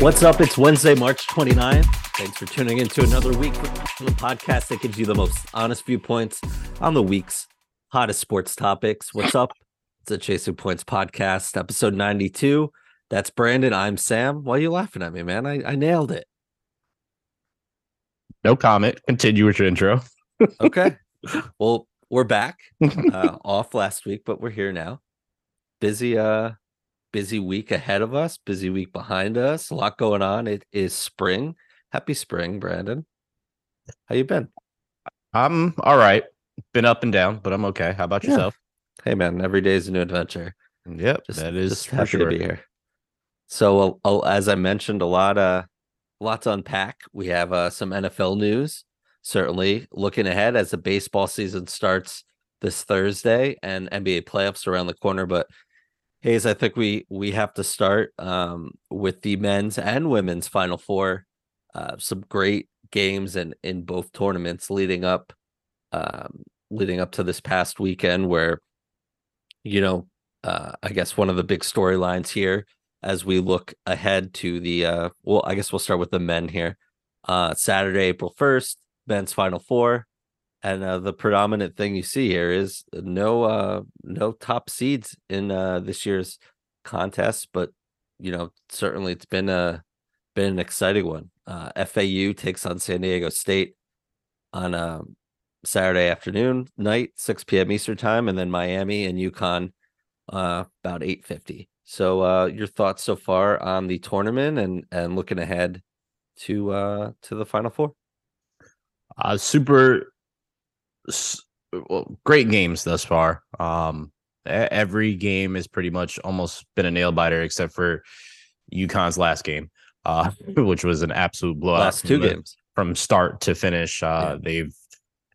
What's up? It's Wednesday, March 29th. Thanks for tuning in to another week of the podcast that gives you the most honest viewpoints on the week's hottest sports topics. What's up? It's the Chasing Points podcast, episode 92. That's Branden. I'm Sam. Why are you laughing at me, man? I, I nailed it. No comment. Continue with your intro. okay. Well, we're back. Uh, off last week, but we're here now. Busy uh busy week ahead of us, busy week behind us, a lot going on. It is spring. Happy spring, Branden. How you been? I'm all right. Been up and down, but I'm okay. How about Yeah. yourself? Hey man, every day is a new adventure. Yep, Just, that is just happy sure. to be here. So, uh, uh, as I mentioned, a lot uh, a lot to unpack. We have uh, some NFL news. Certainly, looking ahead as the baseball season starts this Thursday and NBA playoffs around the corner. But Hayes, I think we we have to start um, with the men's and women's Final Four. Uh, some great games and in both tournaments leading up, um, leading up to this past weekend, where you know, uh, I guess one of the big storylines here as we look ahead to the uh, well, I guess we'll start with the men here. Uh, Saturday, April first, men's Final Four. And uh, the predominant thing you see here is no uh no top seeds in uh this year's contest, but you know certainly it's been a been an exciting one. Uh, FAU takes on San Diego State on um, Saturday afternoon night, six p.m. Eastern time, and then Miami and UConn uh, about eight fifty. So uh, your thoughts so far on the tournament and and looking ahead to uh to the Final Four? Uh, super, well, great games thus far. Um, every game has pretty much almost been a nail biter, except for UConn's last game, uh, which was an absolute blowout. Last two games. from start to finish. Uh, They've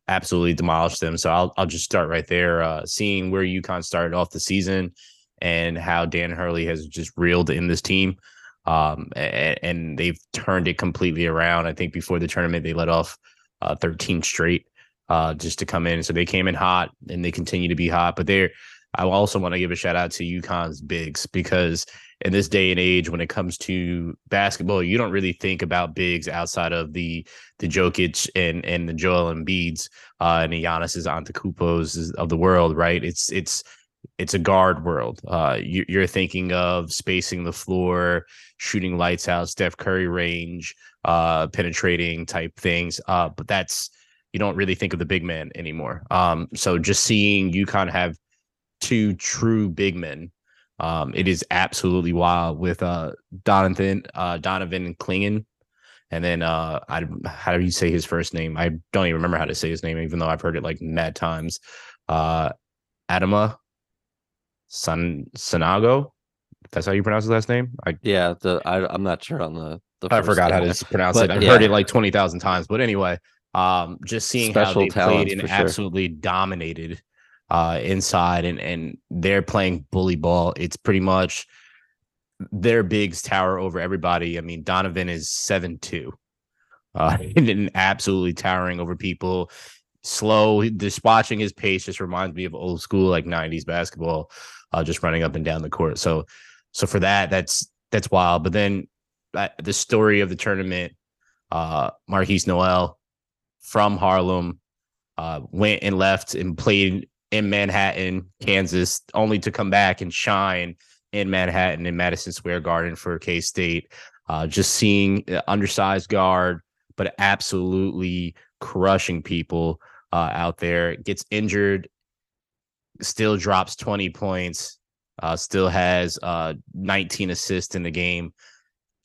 absolutely demolished them. So I'll I'll just start right there. Uh, seeing where UConn started off the season and how Dan Hurley has just reeled in this team. Um, and, and they've turned it completely around. I think before the tournament they let off uh, 13 straight uh, just to come in. So they came in hot and they continue to be hot. But they're I also want to give a shout out to UConn's bigs because in this day and age, when it comes to basketball, you don't really think about bigs outside of the the Jokic and and the Joel Embiid's uh, and the Giannis's Antetokounmpos of the world, right? It's it's it's a guard world. Uh, you, you're thinking of spacing the floor, shooting lights out, Steph Curry range, uh, penetrating type things. Uh, but that's you don't really think of the big man anymore. Um, so just seeing UConn have two true big men, um, it is absolutely wild with uh Donovan uh Donovan Clingan. And then uh I how do you say his first name? I don't even remember how to say his name, even though I've heard it like mad times. Uh Adama San Sanogo. That's how you pronounce his last name. I Yeah, the I, I'm not sure on the. the I forgot how to pronounce But, it. I've yeah. heard it like twenty thousand times. But anyway, um, just seeing how they played and sure. absolutely dominated uh inside and and they're playing bully ball. It's pretty much their bigs tower over everybody. I mean, Donovan is seven two. Uh and absolutely towering over people. Slow, just watching his pace just reminds me of old school like 90s basketball, uh, just running up and down the court. So so for that, that's that's wild. But then uh, the story of the tournament, uh, Markquis Nowell from Harlem uh, went and left and played in Manhattan, Kansas, only to come back and shine in Manhattan in Madison Square Garden for K State. Uh, just seeing undersized guard, but absolutely crushing people uh, out there. Gets injured, still drops 20 points, uh, still has uh, 19 assists in the game.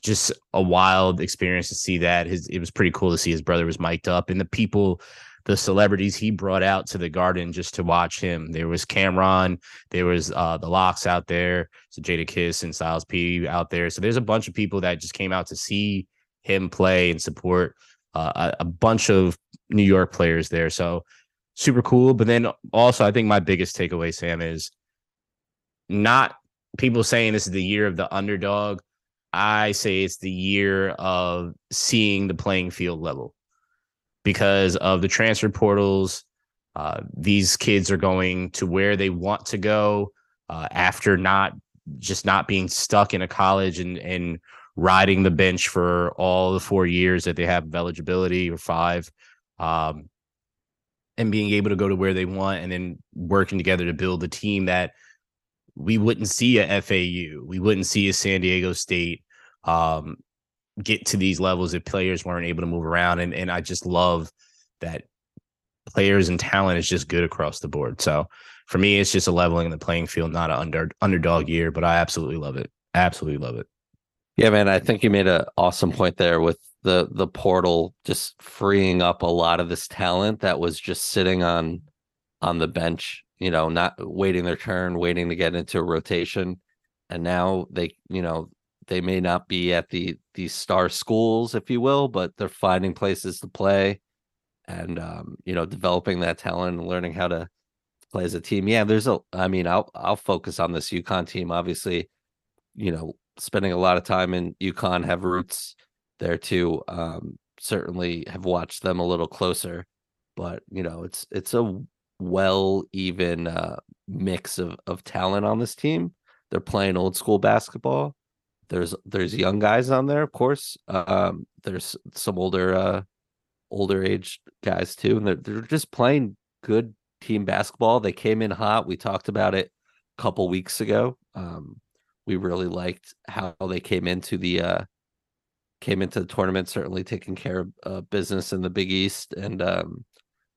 Just a wild experience to see that. His it was pretty cool to see his brother was mic'd up and the people, the celebrities he brought out to the garden just to watch him. There was Cameron, there was uh, the LOX out there, so Jadakiss and Styles P out there. So there's a bunch of people that just came out to see him play and support uh, a, a bunch of New York players there. So super cool. But then also, I think my biggest takeaway, Sam, is not people saying this is the year of the underdog. I say it's the year of seeing the playing field level because of the transfer portals. Uh, these kids are going to where they want to go uh, after not just not being stuck in a college and and riding the bench for all the four years that they have of eligibility or five, um, and being able to go to where they want and then working together to build a team that we wouldn't see a FAU, we wouldn't see a San Diego State um, get to these levels if players weren't able to move around. And and I just love that players and talent is just good across the board. So for me, it's just a leveling in the playing field, not an under underdog year, but I absolutely love it. Absolutely love it. Yeah, man, I think you made an awesome point there with the the portal just freeing up a lot of this talent that was just sitting on on the bench, you know, not waiting their turn, waiting to get into a rotation. And now they, you know, they may not be at the these star schools, if you will, but they're finding places to play and um, you know, developing that talent and learning how to play as a team. Yeah, there's a I mean, I'll I'll focus on this UConn team. Obviously, you know, spending a lot of time in UConn, have roots there too. Um, certainly have watched them a little closer, but you know, it's it's a well even uh, mix of of talent on this team. They're playing old school basketball. There's there's young guys on there, of course. Um, there's some older uh, older age guys too, and they're they're just playing good team basketball. They came in hot. We talked about it a couple weeks ago. Um, we really liked how they came into the uh, came into the tournament, certainly taking care of uh, business in the Big East and um,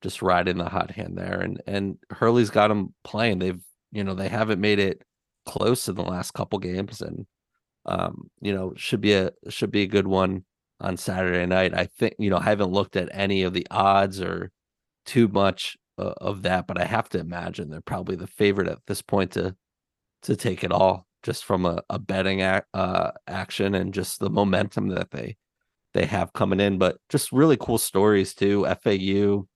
just riding the hot hand there. And and Hurley's got them playing. They've you know they haven't made it close in the last couple games, and um, you know should be a should be a good one on Saturday night. I think you know I haven't looked at any of the odds or too much of that, but I have to imagine they're probably the favorite at this point to to take it all, just from a, a betting ac- uh, action and just the momentum that they they have coming in. But just really cool stories too. FAU,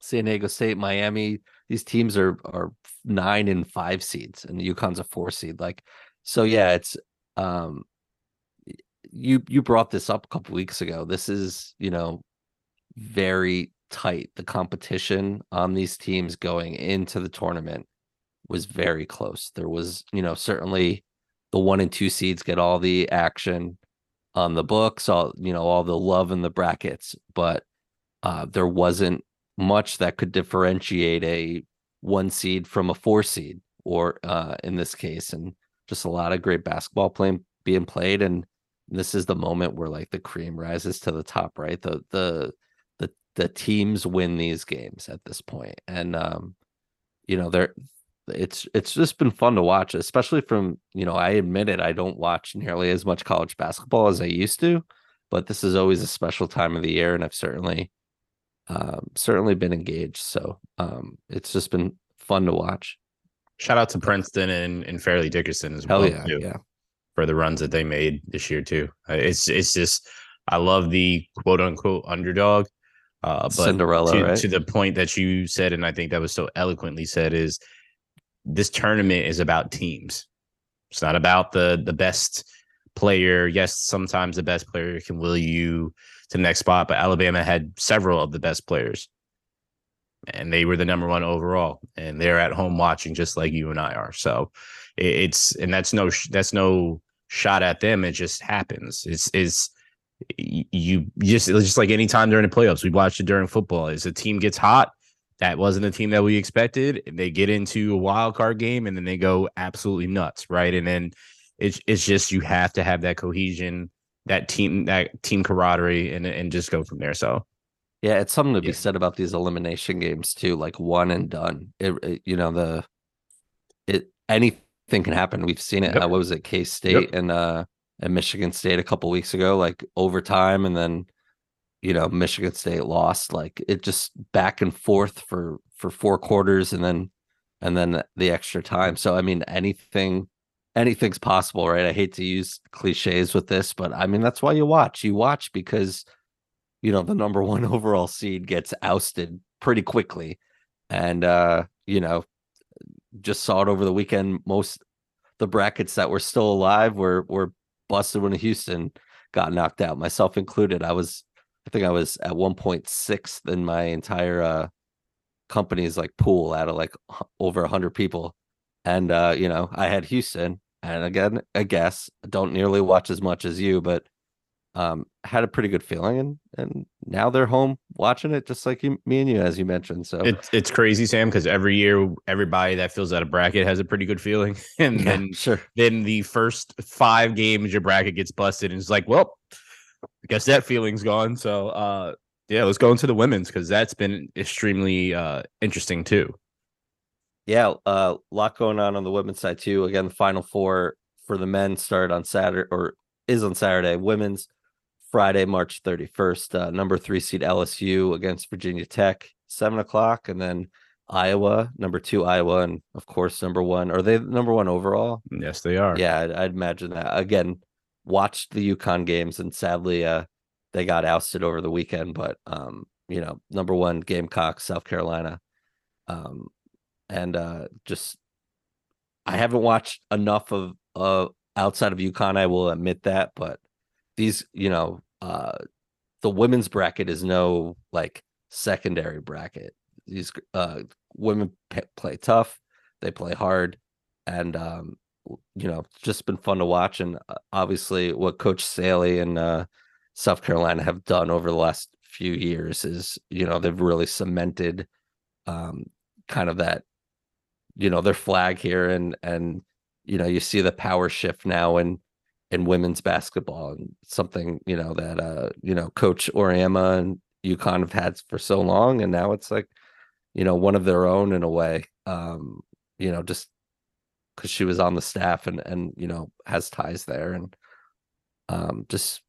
San Diego State, Miami. These teams are are nine and five seeds, and UConn's a four seed. Like, so yeah, it's um, you you brought this up a couple weeks ago. This is you know very tight. The competition on these teams going into the tournament was very close. There was, you know, certainly the one and two seeds get all the action on the books, all you know, all the love in the brackets, but uh, there wasn't much that could differentiate a one seed from a four seed, or uh, in this case, and just a lot of great basketball playing being played, and this is the moment where like the cream rises to the top, right? The the the the teams win these games at this point and um you know they're it's it's just been fun to watch especially from you know i admit it i don't watch nearly as much college basketball as i used to but this is always a special time of the year and i've certainly um certainly been engaged so um it's just been fun to watch shout out to princeton and, and fairleigh dickinson as Hell well yeah, too, yeah for the runs that they made this year too Uh, it's it's just i love the quote unquote underdog uh, but Cinderella, to, right? to the point that you said, and I think that was so eloquently said, is this tournament is about teams. It's not about the the best player. Yes, sometimes the best player can will you to the next spot, but Alabama had several of the best players, and they were the number one overall, and they're at home watching just like you and I are. So it's and that's no that's no shot at them. It just happens. It's it's you just just like any time during the playoffs, we watched it during football. As a team gets hot, that wasn't the team that we expected. They get into a wild card game and then they go absolutely nuts, right? And then it's it's just you have to have that cohesion, that team that team camaraderie, and and just go from there. So yeah it's something to be Yeah. said about these elimination games too like one and done it, it- you know the it anything can happen we've seen it Yep. uh, what was it k-state and uh and michigan state a couple weeks ago like overtime and then you know michigan state lost like it just back and forth for for four quarters and then and then the extra time so i mean anything anything's possible right? I hate to use cliches with this but i mean that's why you watch. You watch because you know the number one overall seed gets ousted pretty quickly. And uh you know just saw it over the weekend. Most the brackets that were still alive were were busted when Houston got knocked out myself included. I was I think I was at one point sixth in my entire uh company's like pool out of like over hundred people. And uh you know I had Houston and again, I guess don't nearly watch as much as you, but um, had a pretty good feeling, and and now they're home watching it, just like you, me and you, as you mentioned. So it's it's crazy, Sam, because every year everybody that fills out a bracket has a pretty good feeling, and yeah, then sure, then the first five games your bracket gets busted, and it's like, well, I guess that feeling's gone. So uh, yeah, let's go into the women's because that's been extremely uh interesting too. Yeah, a uh, lot going on on the women's side too. Again, the final four for the men start on Saturday or is on Saturday. Women's Friday, March 31st. Uh, number three seed LSU against Virginia Tech, seven o'clock, and then Iowa, number two Iowa, and of course number one. Are they number one overall? Yes, they are. Yeah, I'd, I'd imagine that. Again, watched the UConn games, and sadly, uh, they got ousted over the weekend. But um, you know, number one Gamecock, South Carolina. Um, and uh just I haven't watched enough of uh outside of UConn, I will admit that, but these, you know, uh the women's bracket is no like secondary bracket. These uh women p- play tough, they play hard, and um you know, just been fun to watch. And uh, obviously, what Coach Staley and uh, South Carolina have done over the last few years is, you know, they've really cemented um, kind of that you know their flag here and and you know you see the power shift now in in women's basketball and something you know that uh you know coach Auriemma and UConn have had for so long and now it's like you know one of their own in a way um you know just because she was on the staff and and you know has ties there and um just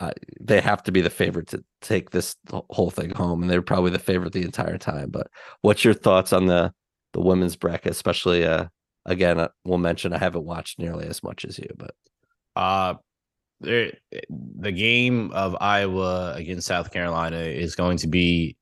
uh, they have to be the favorite to take this whole thing home and they're probably the favorite the entire time but what's your thoughts on the the women's bracket, especially uh again, uh, we'll mention I haven't watched nearly as much as you, but uh there, the game of Iowa against South Carolina is going to be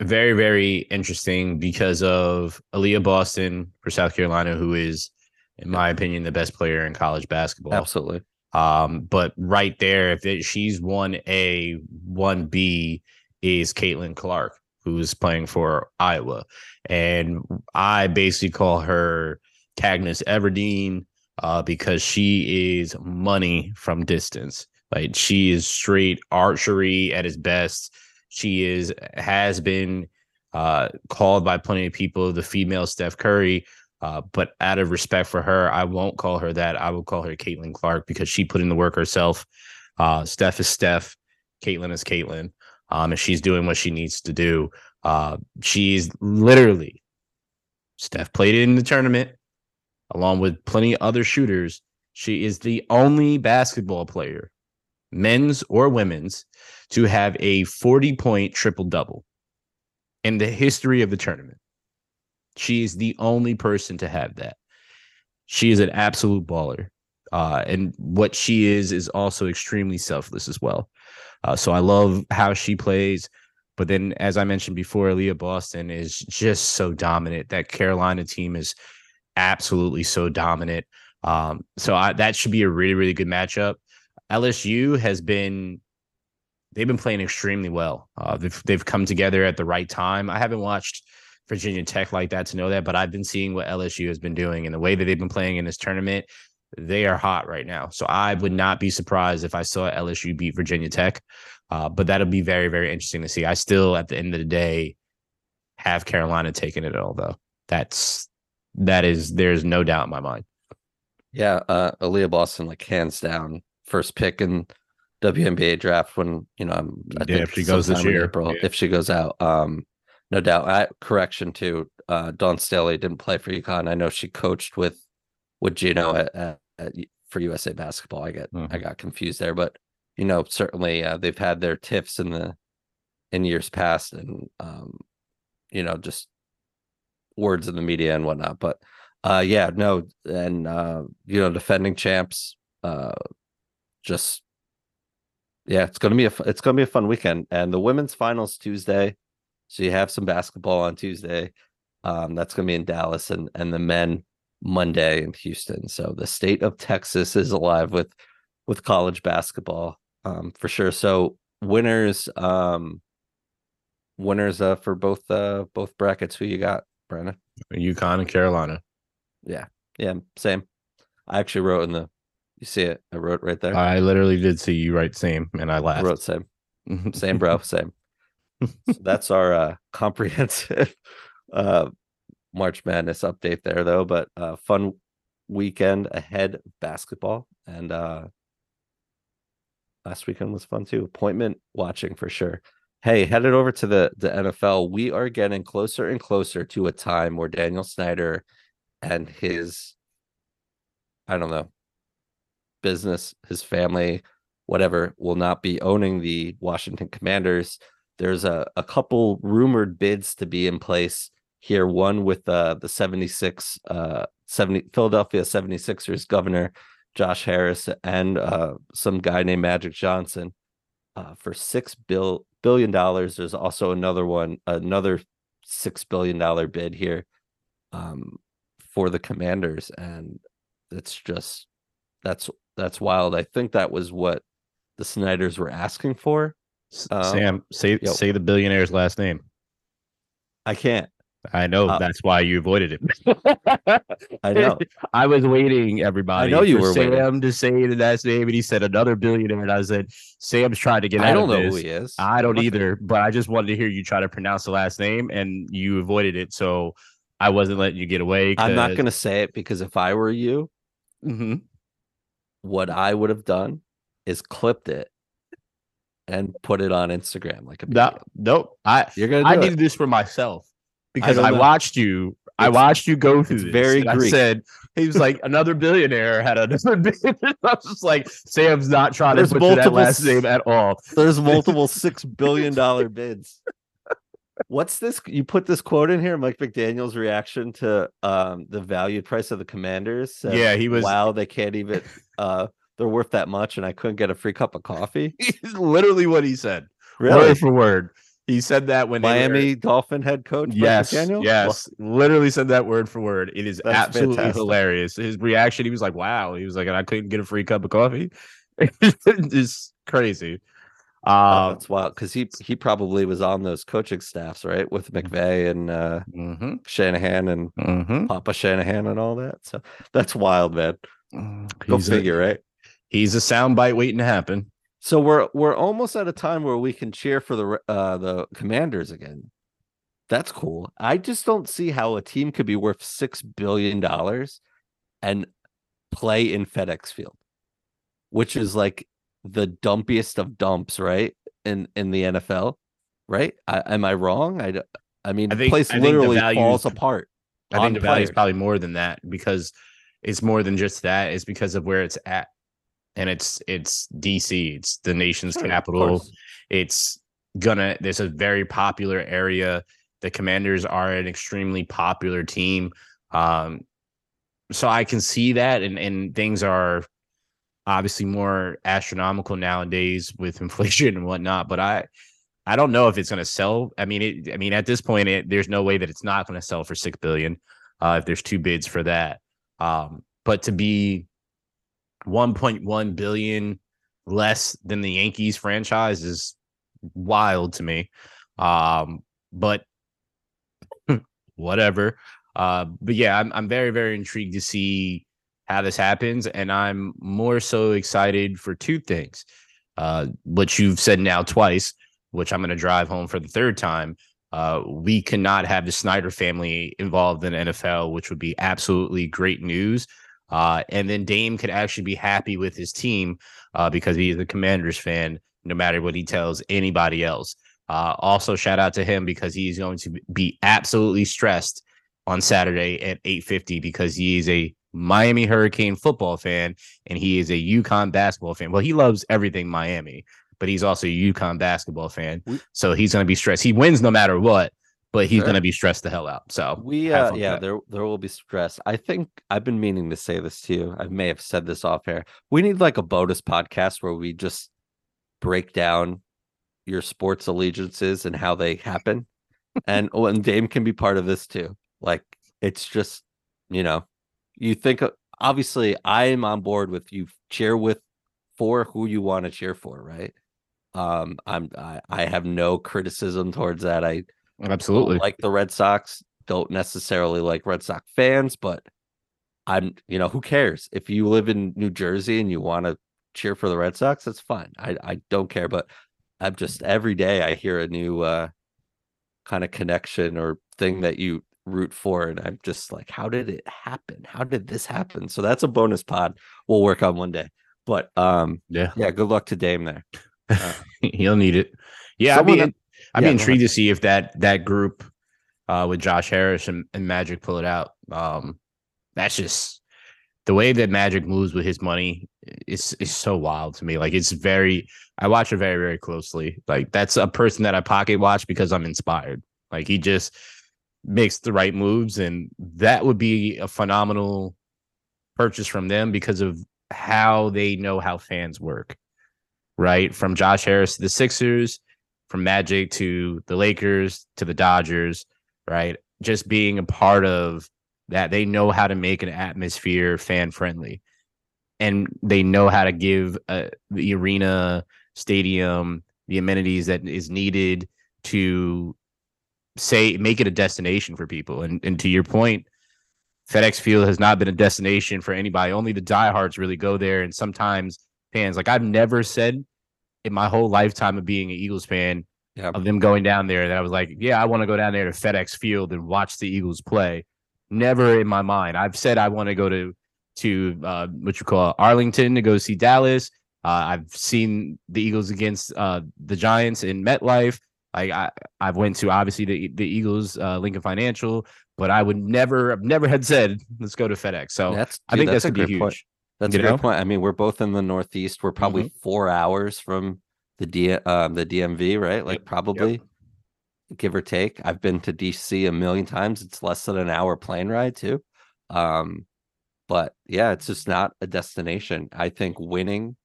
very, very interesting because of Aliyah Boston for South Carolina, who is, in my opinion, the best player in college basketball. Absolutely. Um, but right there, if it, she's one A, one B is Caitlin Clark who's playing for Iowa. And I basically call her Katniss Everdeen uh, because she is money from distance. Like she is straight archery at its best. She is has been uh, called by plenty of people the female Steph Curry. Uh, but out of respect for her, I won't call her that. I will call her Caitlin Clark because she put in the work herself. Uh, Steph is Steph. Caitlin is Caitlin um, and she's doing what she needs to do. Uh, she's literally Steph played in the tournament along with plenty other shooters. She is the only basketball player, men's or women's, to have a 40 point triple double in the history of the tournament. She is the only person to have that. She is an absolute baller. Uh, and what she is is also extremely selfless as well. Uh, so I love how she plays. But then, as I mentioned before, Leah Boston is just so dominant. That Carolina team is absolutely so dominant. Um, so I, that should be a really, really good matchup. LSU has been they've been playing extremely well. Uh, they've they've come together at the right time. I haven't watched Virginia Tech like that to know that, but I've been seeing what LSU has been doing and the way that they've been playing in this tournament they are hot right now. So I would not be surprised if I saw LSU beat Virginia Tech. Uh, but that'll be very, very interesting to see. I still, at the end of the day, have Carolina taking it all, though. That's that is there's no doubt in my mind. Yeah, uh Aliyah Boston, like hands down, first pick in WNBA draft when you know I'm I yeah, if she goes this year. April, yeah. if she goes out. Um no doubt. I, correction too. Uh Dawn Staley didn't play for UConn. I know she coached with with Geno at at, for USA basketball. I get mm-hmm. I got confused there, but you know certainly uh, they've had their tiffs in the in years past, and um, you know just words in the media and whatnot. But uh, yeah, no, and uh, you know defending champs, uh, just yeah, it's gonna be a it's gonna be a fun weekend, and the women's finals Tuesday, so you have some basketball on Tuesday. Um, that's gonna be in Dallas, and and the men Monday in Houston. So the state of Texas is alive with with college basketball um, for sure. So winners um winners uh for both uh both brackets who you got, Branden? UConn and Carolina. Yeah. Yeah, same. I actually wrote in the. You see it? I wrote right there. I literally did see you write same, and I I laughed. wrote same, same, bro, same. So that's our uh, comprehensive uh, March Madness update there, though. But uh, fun weekend ahead of basketball, and uh, last weekend was fun too. Appointment watching for sure. Hey, headed over to the the NFL. We are getting closer and closer to a time where Daniel Snyder and his, I don't know, business, his family, whatever, will not be owning the Washington Commanders. There's a, a couple rumored bids to be in place here. One with uh, the 76, uh, 70 Philadelphia 76ers governor, Josh Harris, and uh, some guy named Magic Johnson uh, for six bill billion dollars. There's also another one, another six billion dollar bid here um, for the Commanders, and it's just that's that's wild. I think that was what the Snyders were asking for. Um, Sam, say yo. say the billionaire's last name. I can't. I know Uh, that's why you avoided it. I know. I was waiting, everybody. I know you were Sam waiting. to say the last name, and he said another billionaire, and I said Sam's trying to get out I don't know this. who he is. I don't Nothing. either, but I just wanted to hear you try to pronounce the last name, and you avoided it, so I wasn't letting you get away. I'm not going to say it because if I were you, to. what I would have done is clipped it and put it on Instagram like a No, nope. I You're gonna do I it. needed this for myself because don't I, watched you. I watched you go through it's this. very and I said he was like another billionaire had another billionaire. I was just like Sam's not trying There's to butcher that last name at all. There's multiple six billion dollar bids. What's this? You put this quote in here, Mike McDaniel's reaction to um the valued price of the commanders. said, Yeah, he was- wow, they can't even uh they're worth that much and I couldn't get a free cup of coffee. literally what he said, Really? word for word. He said that when they were- Miami Dolphin head coach Yes, McDaniel? yes, literally said that word for word. It is absolutely fantastic. hilarious. His reaction, he was like, "Wow!" He was like, "And I couldn't get a free cup of coffee." it's crazy. Oh, Um, that's wild because he he probably was on those coaching staffs, right? With McVay and uh mhm, Shanahan and mhm. Papa Shanahan and all that. So that's wild, man. Go He's a, figure, right? he's a soundbite waiting to happen. So we're we're almost at a time where we can cheer for the uh the Commanders again. That's cool. I just don't see how a team could be worth six billion dollars and play in FedEx Field, which is like the dumpiest of dumps, right? In in the NFL, right? I, am I wrong? I I mean, I the think- place I think the literally falls apart. I think the value is probably more than that because it's more than just that. It's because of where it's at, and it's it's DC. It's the nation's Sure, capital. it's gonna This is a very popular area the commanders are an extremely popular team um so i can see that and and things are obviously more astronomical nowadays with inflation and whatnot but i i don't know if it's going to sell i mean it i mean at this point it, there's no way that it's not going to sell for six billion uh if there's two bids for that um but to be 1.1 billion less than the yankees franchise is wild to me. Um, but whatever. Uh, but yeah, I'm I'm very very intrigued to see how this happens, and I'm more so excited for two things. Uh, what you've said now twice, which I'm going to drive home for the third time. Uh, we cannot have the Snyder family involved in NFL, which would be absolutely great news. Uh, and then Dame could actually be happy with his team uh, because he is a Commanders fan, no matter what he tells anybody else. Uh, also, shout out to him because he is going to be absolutely stressed on Saturday at 8:50 because he is a Miami Hurricane football fan and he is a UConn basketball fan. Well, he loves everything Miami, but he's also a UConn basketball fan, so he's going to be stressed. He wins no matter what, but he's Sure. going to be stressed the hell out. So We uh yeah, there there will be stress. I think I've been meaning to say this to you. I may have said this off air. We need like a bonus podcast where we just break down your sports allegiances and how they happen. and oh, and Dame can be part of this too. Like it's just, you know, you think of- obviously I am on board with you cheer with for who you want to cheer for, right? Um I'm I, I have no criticism towards that. I absolutely. don't like the Red Sox. Don't necessarily like Red Sox fans, but I'm, you know, who cares if you live in New Jersey and you want to cheer for the Red Sox? That's fine. I I don't care, but I'm just every day I hear a new uh kind of connection or thing that you root for, and I'm just like, how did it happen? How did this happen? So that's a bonus pod we'll work on one day. But um, Yeah, yeah, good luck to Dame there. Uh, he'll need it. Yeah, Someone be, that- I'd yeah, go intrigued to see if that that group uh, with Josh Harris and, and Magic pull it out. Um, that's just the way that Magic moves with his money is is so wild to me. Like it's very, I watch it very very closely. Like that's a person that I pocket watch because I'm inspired. Like he just makes the right moves, and that would be a phenomenal purchase from them because of how they know how fans work. Right from Josh Harris to the Sixers, from Magic to the Lakers to the Dodgers, right? Just being a part of that, they know how to make an atmosphere fan friendly, and they know how to give uh, the arena, stadium, the amenities that is needed to say make it a destination for people. And and to your point, FedEx Field has not been a destination for anybody. Only the diehards really go there, and sometimes fans. Like I've never said in my whole lifetime of being an Eagles fan Yeah. of them going down there that I was like, yeah, I want to go down there to FedEx Field and watch the Eagles play. Never in my mind. I've said I want to go to to uh, what you call Arlington to go see Dallas. Uh, I've seen the Eagles against uh, the Giants in MetLife. Like I, I've went to obviously the the Eagles uh, Lincoln Financial, but I would never, I've never had said let's go to FedEx. So that's I think dude, that's, a be huge. point. That's you a great know? point. I mean, we're both in the Northeast. We're probably Mm-hmm. four hours from the D um the DMV, right? Like Yep, probably give or take. I've been to DC a million times. It's less than an hour plane ride too. Um, but yeah, it's just not a destination. I think winning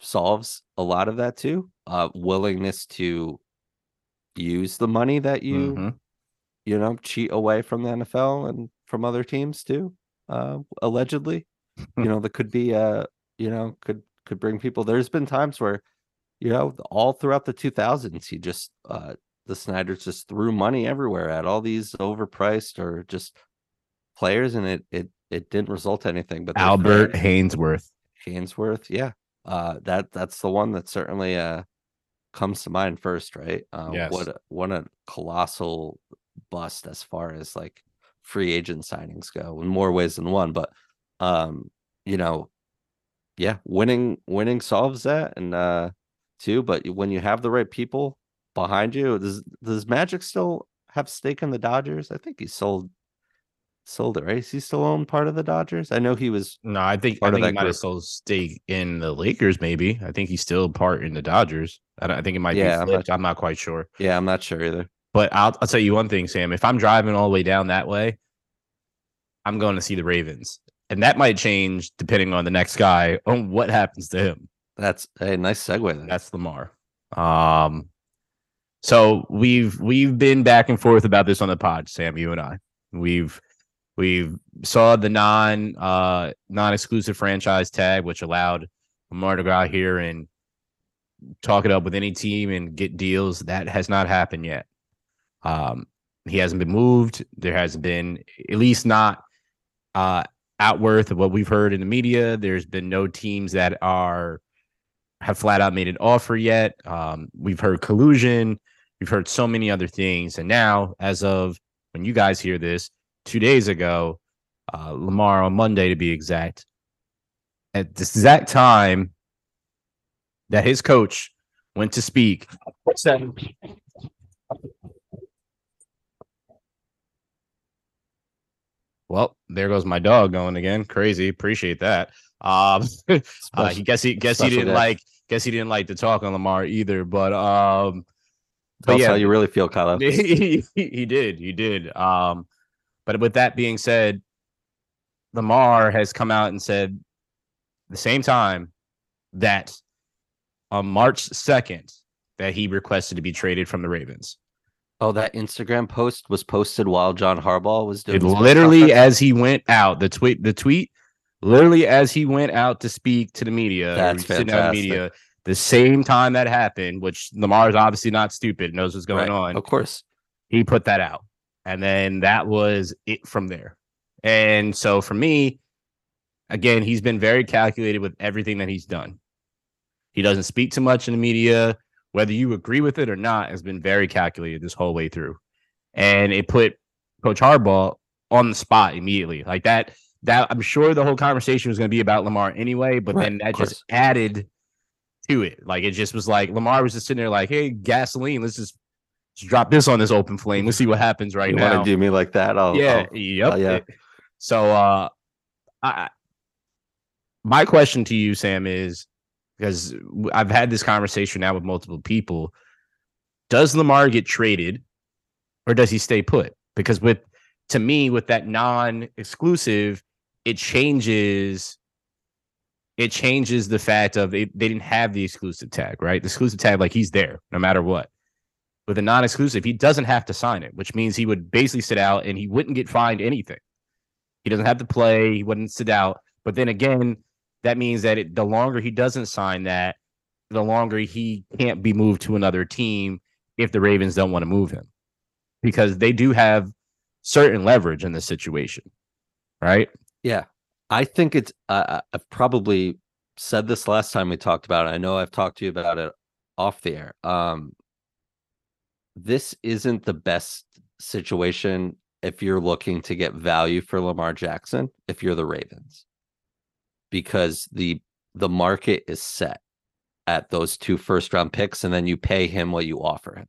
solves a lot of that too. Uh, willingness to use the money that you Mhm. you know cheat away from the NFL and from other teams too. Uh, allegedly, you know that could be uh you know could could bring people. There's been times where you know all throughout the 2000s he just uh the Snyders just threw money everywhere at all these overpriced or just players, and it it it didn't result to anything. But Albert Haynesworth. Haynesworth, yeah, uh, that that's the one that certainly uh comes to mind first, right? Uh, Yes. What a, what a colossal bust as far as like free agent signings go in more ways than one. But um, you know, yeah, winning winning solves that, and uh, too. But when you have the right people behind you, does does Magic still have stake in the Dodgers? I think he sold sold it, right? Is he still own part of the Dodgers? I know he was No, I think Part I of think he might have group. sold stake in the Lakers. Maybe I think he's still part in the Dodgers. I, don't, I think it might Yeah, be I'm not- I'm not quite sure. Yeah, I'm not sure either. But I'll I'll tell you one thing, Sam. If I'm driving all the way down that way, I'm going to see the Ravens, and that might change depending on the next guy on what happens to him. That's a nice segue. There. That's Lamar. Um, so we've we've been back and forth about this on the pod, Sam. You and I. We've we've saw the non uh non exclusive franchise tag, which allowed Lamar to go out here and talk it up with any team and get deals. That has not happened yet. Um, he hasn't been moved. There hasn't been, at least not uh outworth of what we've heard in the media. There's been no teams that are have flat out made an offer yet. Um, we've heard collusion. We've heard so many other things. And now, as of when you guys hear this, two days ago, uh, Lamar on Monday to be exact, at this exact time that his coach went to speak. Well, there goes my dog going again. Crazy. Appreciate that. Um, uh, he guess he guess he didn't day. like guess he didn't like to talk on Lamar either. But um, Tell but yeah, how you really feel, Kylo. he, he did. He did. Um, but with that being said, Lamar has come out and said the same time that on March 2nd that he requested to be traded from the Ravens. Oh, that Instagram post was posted while John Harbaugh was doing. It literally as he went out, the tweet, the tweet, literally as he went out to speak to the media, That's with the media, the same time that happened, which Lamar is obviously not stupid, knows what's going Right, on. Of course. he put that out and then that was it from there and so for me Again, he's been very calculated with everything that he's done. He doesn't speak too much in the media. Whether you agree with it or not, has been very calculated this whole way through. And it put Coach Harbaugh on the spot immediately. Like that, that I'm sure the whole conversation was going to be about Lamar anyway, but Right, then that just added to it. Like it just was like Lamar was just sitting there like, hey, gasoline, let's just, just drop this on this open flame. Let's see what happens right you now. want to do me like that? I'll, yeah, I'll- yep. uh, yeah. So uh I my question to you, Sam, is because I've had this conversation now with multiple people. Does Lamar get traded or does he stay put? Because with to me, with that non-exclusive, it changes it changes the fact of they, they didn't have the exclusive tag, right? The exclusive tag, like he's there no matter what. With a non-exclusive, he doesn't have to sign it, which means he would basically sit out and he wouldn't get fined anything. He doesn't have to play. He wouldn't sit out. But then again, that means that it, the longer he doesn't sign that, the longer he can't be moved to another team if the Ravens don't want to move him, because they do have certain leverage in this situation, right? Yeah, I think it's. Uh, I've probably said this last time we talked about it. I know I've talked to you about it off the air. Um, this isn't the best situation if you're looking to get value for Lamar Jackson. If you're the Ravens, because the the market is set at those two first round picks, and then you pay him what you offer him.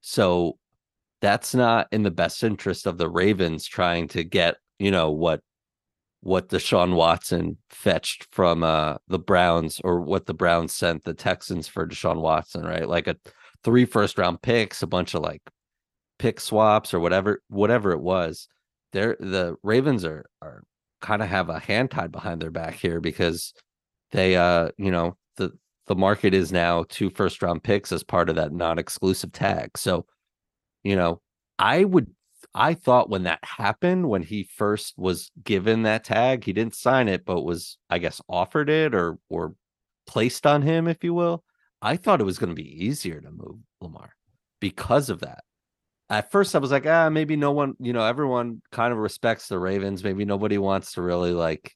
So that's not in the best interest of the Ravens trying to get you know what what Deshaun Watson fetched from uh the Browns or what the Browns sent the Texans for Deshaun Watson, right? Like a three first round picks, a bunch of like pick swaps or whatever whatever it was. They're the Ravens are are kind of have a hand tied behind their back here because they uh you know the the market is now two first round picks as part of that non-exclusive tag. So, you know, I would I thought when that happened, when he first was given that tag, he didn't sign it, but was I guess offered it or or placed on him, if you will. I thought it was going to be easier to move Lamar because of that. At first, I was like, ah, maybe no one, you know, everyone kind of respects the Ravens. Maybe nobody wants to really like,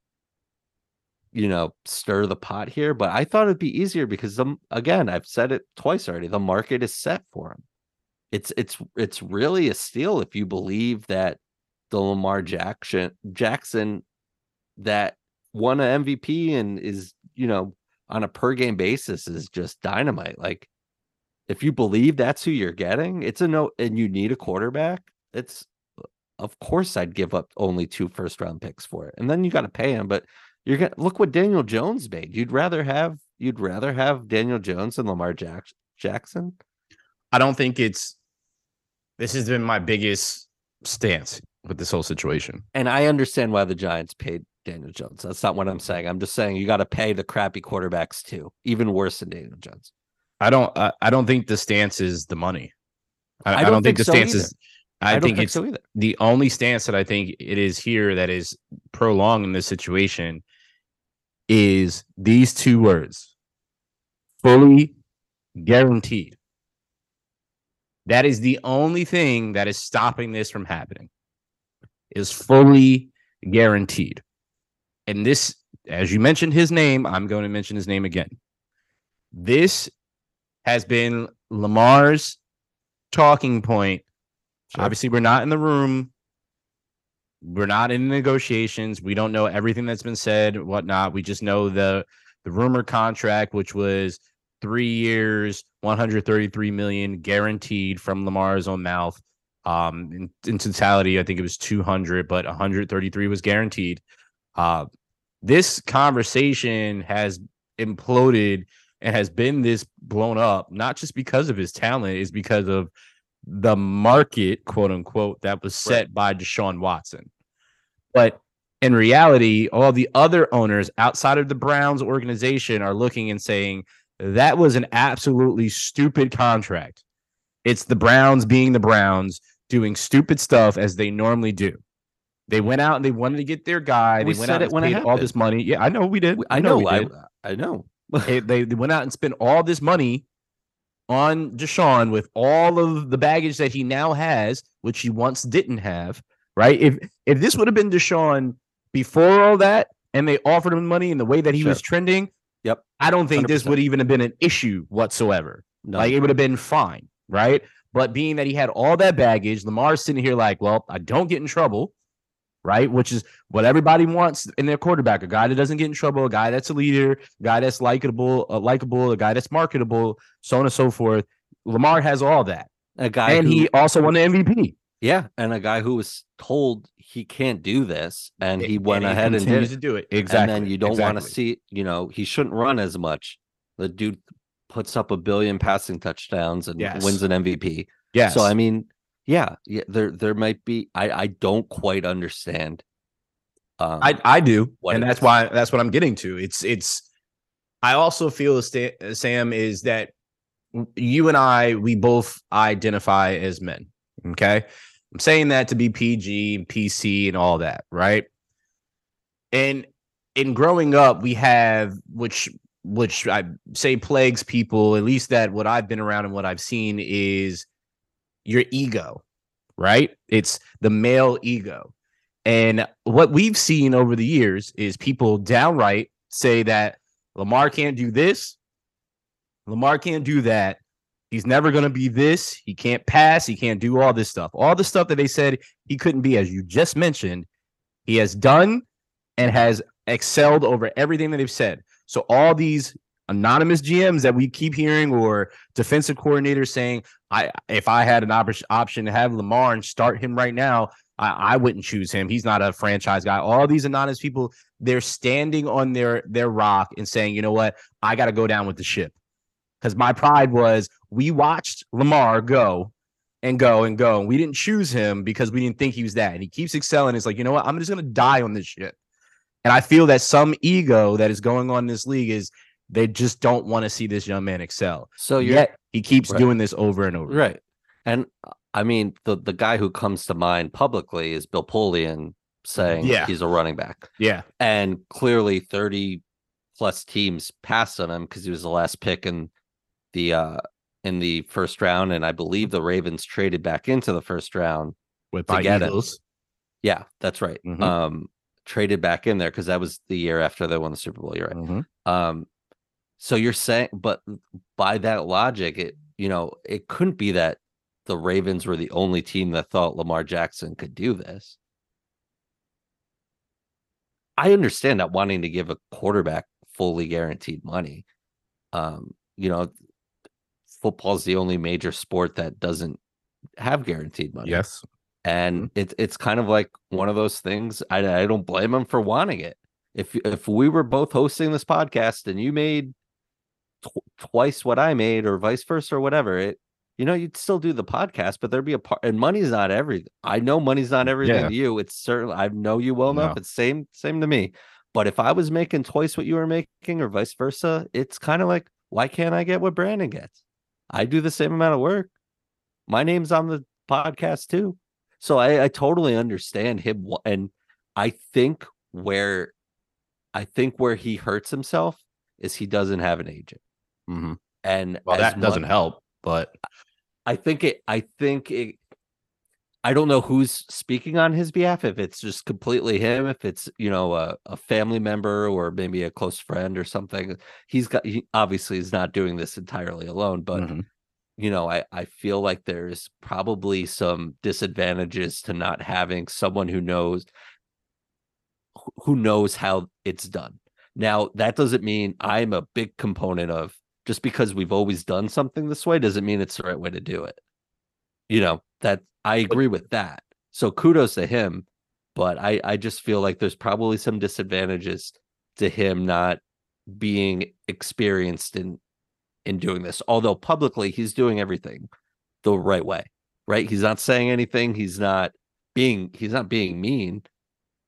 you know, stir the pot here. But I thought it'd be easier because the again, I've said it twice already. The market is set for him it's it's it's really a steal if you believe that the Lamar Jackson Jackson that won an MVP and is you know on a per game basis is just dynamite. Like if you believe that's who you're getting, it's a no and you need a quarterback. It's of course I'd give up only two first round picks for it, and then you got to pay him. But you're gonna look what Daniel Jones made. You'd rather have you'd rather have Daniel Jones and Lamar Jack- Jackson. I don't think it's this has been my biggest stance with this whole situation. And I understand why the Giants paid Daniel Jones. That's not what I'm saying. I'm just saying you got to pay the crappy quarterbacks too, even worse than Daniel Jones. I don't I, I don't think the stance is the money. I, I I don't don't, think, think the so stance either. is I, don't think, it's so either. the only stance that I think it is here that is prolonged in this situation is these two words fully guaranteed. That is the only thing that is stopping this from happening. Is fully guaranteed. And this, as you mentioned his name, I'm going to mention his name again. This has been Lamar's talking point Sure. Obviously, we're not in the room. We're not in negotiations. We don't know everything that's been said, whatnot. We just know the the rumor contract, which was three years, 133 million guaranteed from Lamar's own mouth. Um, in, in totality, I think it was 200, but 133 was guaranteed. Uh, this conversation has imploded and has been this blown up, not just because of his talent, is because of the market, quote unquote, that was set by Deshaun Watson. But in reality, all the other owners outside of the Browns organization are looking and saying that was an absolutely stupid contract. It's the Browns being the Browns doing stupid stuff as they normally do. They went out and they wanted to get their guy. We they went out it and paid all this money. Yeah, I know we did. I know. we I, I know. They, they went out and spent all this money on Deshaun with all of the baggage that he now has, which he once didn't have. Right? If if this would have been Deshaun before all that, and they offered him money in the way that he Sure. was trending, Yep. I don't think this 100%. would even have been an issue whatsoever. No. Like it would have been fine, right? But being that he had all that baggage, Lamar's sitting here like, well, I don't get in trouble, right? Which is what everybody wants in their quarterback: a guy that doesn't get in trouble, a guy that's a leader, a guy that's likable, uh, likable, a guy that's marketable, so on and so forth. Lamar has all that, a guy and who, he also won the MVP. yeah, and a guy who was told he can't do this, and he And went he ahead and did to do it exactly. And then you don't want to exactly. see, you know, he shouldn't run as much. The dude puts up a billion passing touchdowns and Yes. wins an MVP. Yeah. So I mean, yeah, yeah, there there might be. I I don't quite understand. Um, I I do, and that's is. why that's what I'm getting to. It's it's. I also feel Sam is that you and I we both identify as men. Okay, I'm saying that to be PG and PC and all that, right? And in growing up, we have which which I say plagues people. At least that what I've been around and what I've seen is your ego, right? It's the male ego. And what we've seen over the years is people downright say that Lamar can't do this, Lamar can't do that. He's never going to be this. He can't pass. He can't do all this stuff. All the stuff that they said he couldn't be, as you just mentioned, he has done and has excelled over everything that they've said. So all these anonymous GMs that we keep hearing or defensive coordinators saying, I if I had an op- option to have Lamar and start him right now, I, I wouldn't choose him. He's not a franchise guy. All these anonymous people, they're standing on their their rock and saying, you know what, I got to go down with the ship. Because my pride was we watched Lamar go and go and go, and we didn't choose him because we didn't think he was that. And he keeps excelling. It's like, you know what, I'm just gonna die on this ship. And I feel that some ego that is going on in this league is they just don't want to see this young man excel. so Yet he keeps Right. doing this over and over. right, and uh, I mean the the guy who comes to mind publicly is Bill Polian saying Yeah. he's a running back, Yeah. and clearly thirty plus teams passed on him because he was the last pick in the uh in the first round, and I believe the Ravens traded back into the first round With To my get him. Eagles. Yeah, that's right. Mhm. Um, traded back in there because that was the year after they won the Super Bowl. You're right. Mhm. Um, so you're saying, but by that logic, it you know it couldn't be that the Ravens were the only team that thought Lamar Jackson could do this. I understand not wanting to give a quarterback fully guaranteed money. Um, you know, football's the only major sport that doesn't have guaranteed money Yes. and it's it's kind of like one of those things. I I don't blame him for wanting it. If if we were both hosting this podcast and you made tw- twice what I made, or vice versa, or whatever, it you know you'd still do the podcast, but there'd be a part. And money's not everything. I know money's not everything Yeah. to you. It's certainly I know you well enough. No. It's same same to me. But if I was making twice what you were making, or vice versa, it's kind of like why can't I get what Branden gets? I do the same amount of work. My name's on the podcast too. So I, I totally understand him, and I think where, I think where he hurts himself is he doesn't have an agent, Mhm. and Well, that doesn't much- help, but I think it. I think it. I don't know who's speaking on his behalf. If it's just completely him, if it's you know a, a family member or maybe a close friend or something. He's got. He obviously is not doing this entirely alone, but Mhm. you know, I, I feel like there's probably some disadvantages to not having someone who knows who knows how it's done. Now, that doesn't mean I'm a big component of just because we've always done something this way doesn't mean it's the right way to do it. You know, that I agree with that. So kudos to him, but I I just feel like there's probably some disadvantages to him not being experienced in in doing this. Although publicly he's doing everything the right way, right? He's not saying anything. He's not being he's not being mean.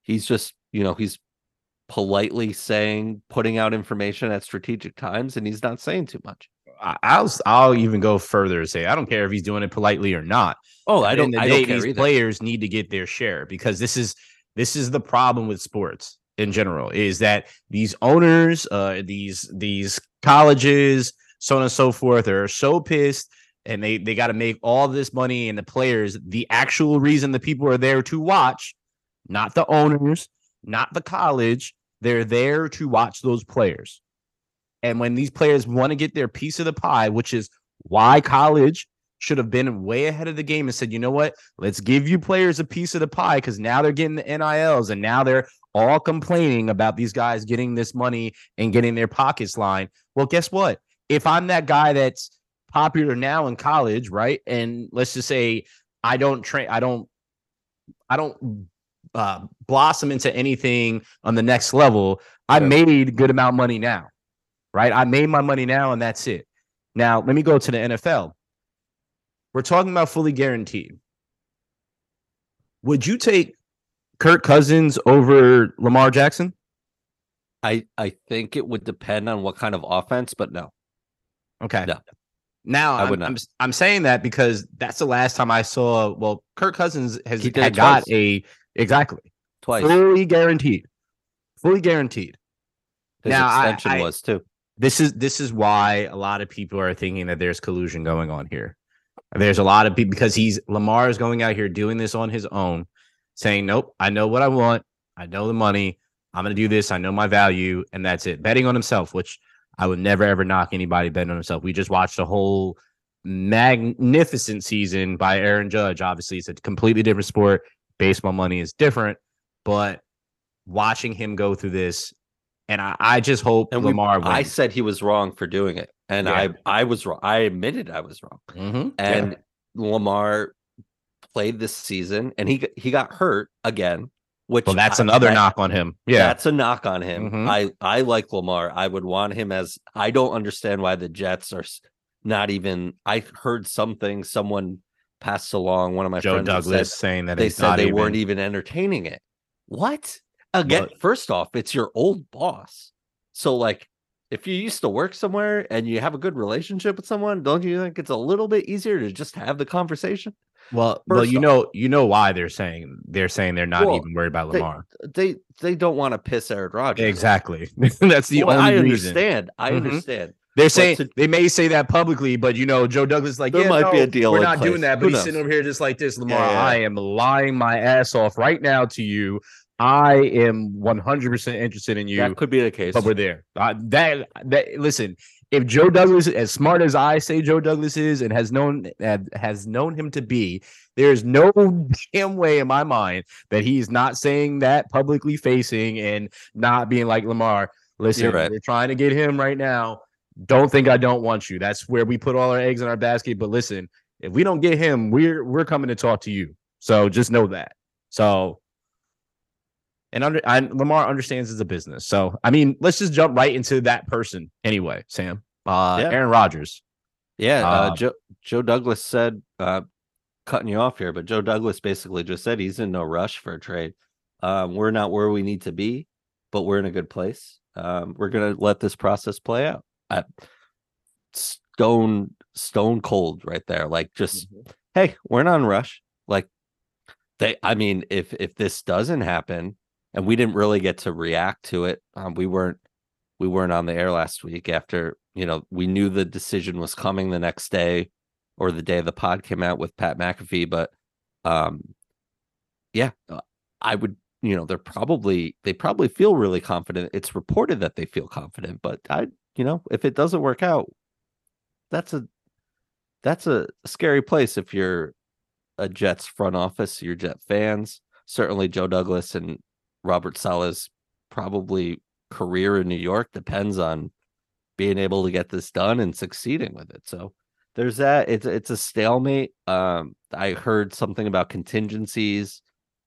He's just, you know, he's politely saying putting out information at strategic times and he's not saying too much. I'll I'll even go further and say I don't care if he's doing it politely or not. Oh, I don't of I the don't care these either. players need to get their share because this is this is the problem with sports in general is that these owners, uh, these these colleges, so on and so forth, are so pissed and they they got to make all this money and the players the actual reason the people are there to watch, not the owners, not the college, They're there to watch those players. And when these players want to get their piece of the pie, which is why college should have been way ahead of the game and said, you know what? Let's give you players a piece of the pie because now they're getting the NILs and now they're all complaining about these guys getting this money and getting their pockets lined. Well, guess what? If I'm that guy that's popular now in college, right? And let's just say I don't train, I don't, I don't uh, blossom into anything on the next level. I Yeah. made good amount of money now, right? I made my money now, and that's it. Now let me go to the NFL. We're talking about fully guaranteed. Would you take Kirk Cousins over Lamar Jackson? I I think it would depend on what kind of offense, but no. Okay. No. Now I not. I'm I'm saying that because that's the last time I saw. Well, Kirk Cousins has had got a exactly Twice. fully guaranteed, fully guaranteed. His Now, I- extension I- was too. This is this is why a lot of people are thinking that there's collusion going on here. There's a lot of people because he's Lamar is going out here doing this on his own, saying, "Nope, I know what I want. I know the money. I'm going to do this. I know my value, and that's it." Betting on himself, which I would never ever knock anybody betting on himself. We just watched a whole magnificent season by Aaron Judge. Obviously, it's a completely different sport. Baseball money is different, but watching him go through this, and I, I just hope And we, Lamar. I said he was wrong for doing it, and Yeah. I I was wrong. I admitted I was wrong. Mhm. Yeah. And Lamar played this season, and he got- he got hurt again. Which well, that's I- another that- knock on him. Yeah, That's a knock on him. Mhm. I I like Lamar. I would want him as. I don't understand why the Jets are not even. I heard something. Someone passed along. One of my Joe friends Douglas Said, saying that they said they even, weren't even entertaining it. What? Again, But- first off, it's your old boss. So like, if you used to work somewhere and you have a good relationship with someone, don't you think it's a little bit easier to just have the conversation? Well, well, you off- know, you know why they're saying they're saying they're not Well, even worried about Lamar. They they don't want to piss Aaron Rodgers. Exactly. That's the Well, only I reason. understand. I Mhm. understand. They're saying to- they may say that publicly, but you know, Joe Douglas is like, There yeah, might be a deal We're not place. doing that, but Who he's knows? sitting over here just like this, Lamar. Yeah, yeah. I am lying my ass off right now to you. I am 100 percent interested in you. That could be the case. but we're there. Uh, that that listen, if Joe Douglas, as smart as I say Joe Douglas is, and has known has known him to be, there's no damn way in my mind that he's not saying that publicly facing and not being like Lamar. Listen, right. we're trying to get him right now. Don't think I don't want you. That's where we put all our eggs in our basket. But listen, if we don't get him, we're we're coming to talk to you. So just know that. So and under I, Lamar understands it's a business. So I mean, let's just jump right into that person anyway, Sam. Uh Yeah. Aaron Rodgers. Yeah, uh, Uh, Joe Joe Douglas said, uh, cutting you off here, but Joe Douglas basically just said he's in no rush for a trade. Um, we're not where we need to be, but we're in a good place. Um, we're gonna let this process play out. I, stone stone cold right there. Like just hey, we're not in rush. Like they, I mean, if if this doesn't happen, and we didn't really get to react to it, um, we weren't we weren't on the air last week after you know we knew the decision was coming the next day or the day the pod came out with Pat McAfee, but um, yeah, uh, I would you know they're probably they probably feel really confident. It's reported that they feel confident, but I you know if it doesn't work out, that's a that's a scary place if you're a Jets front office, your Jet fans. Certainly, Joe Douglas and Robert Saleh's probably career in New York depends on being able to get this done and succeeding with it. So there's that. It's it's a stalemate. Um, I heard something about contingencies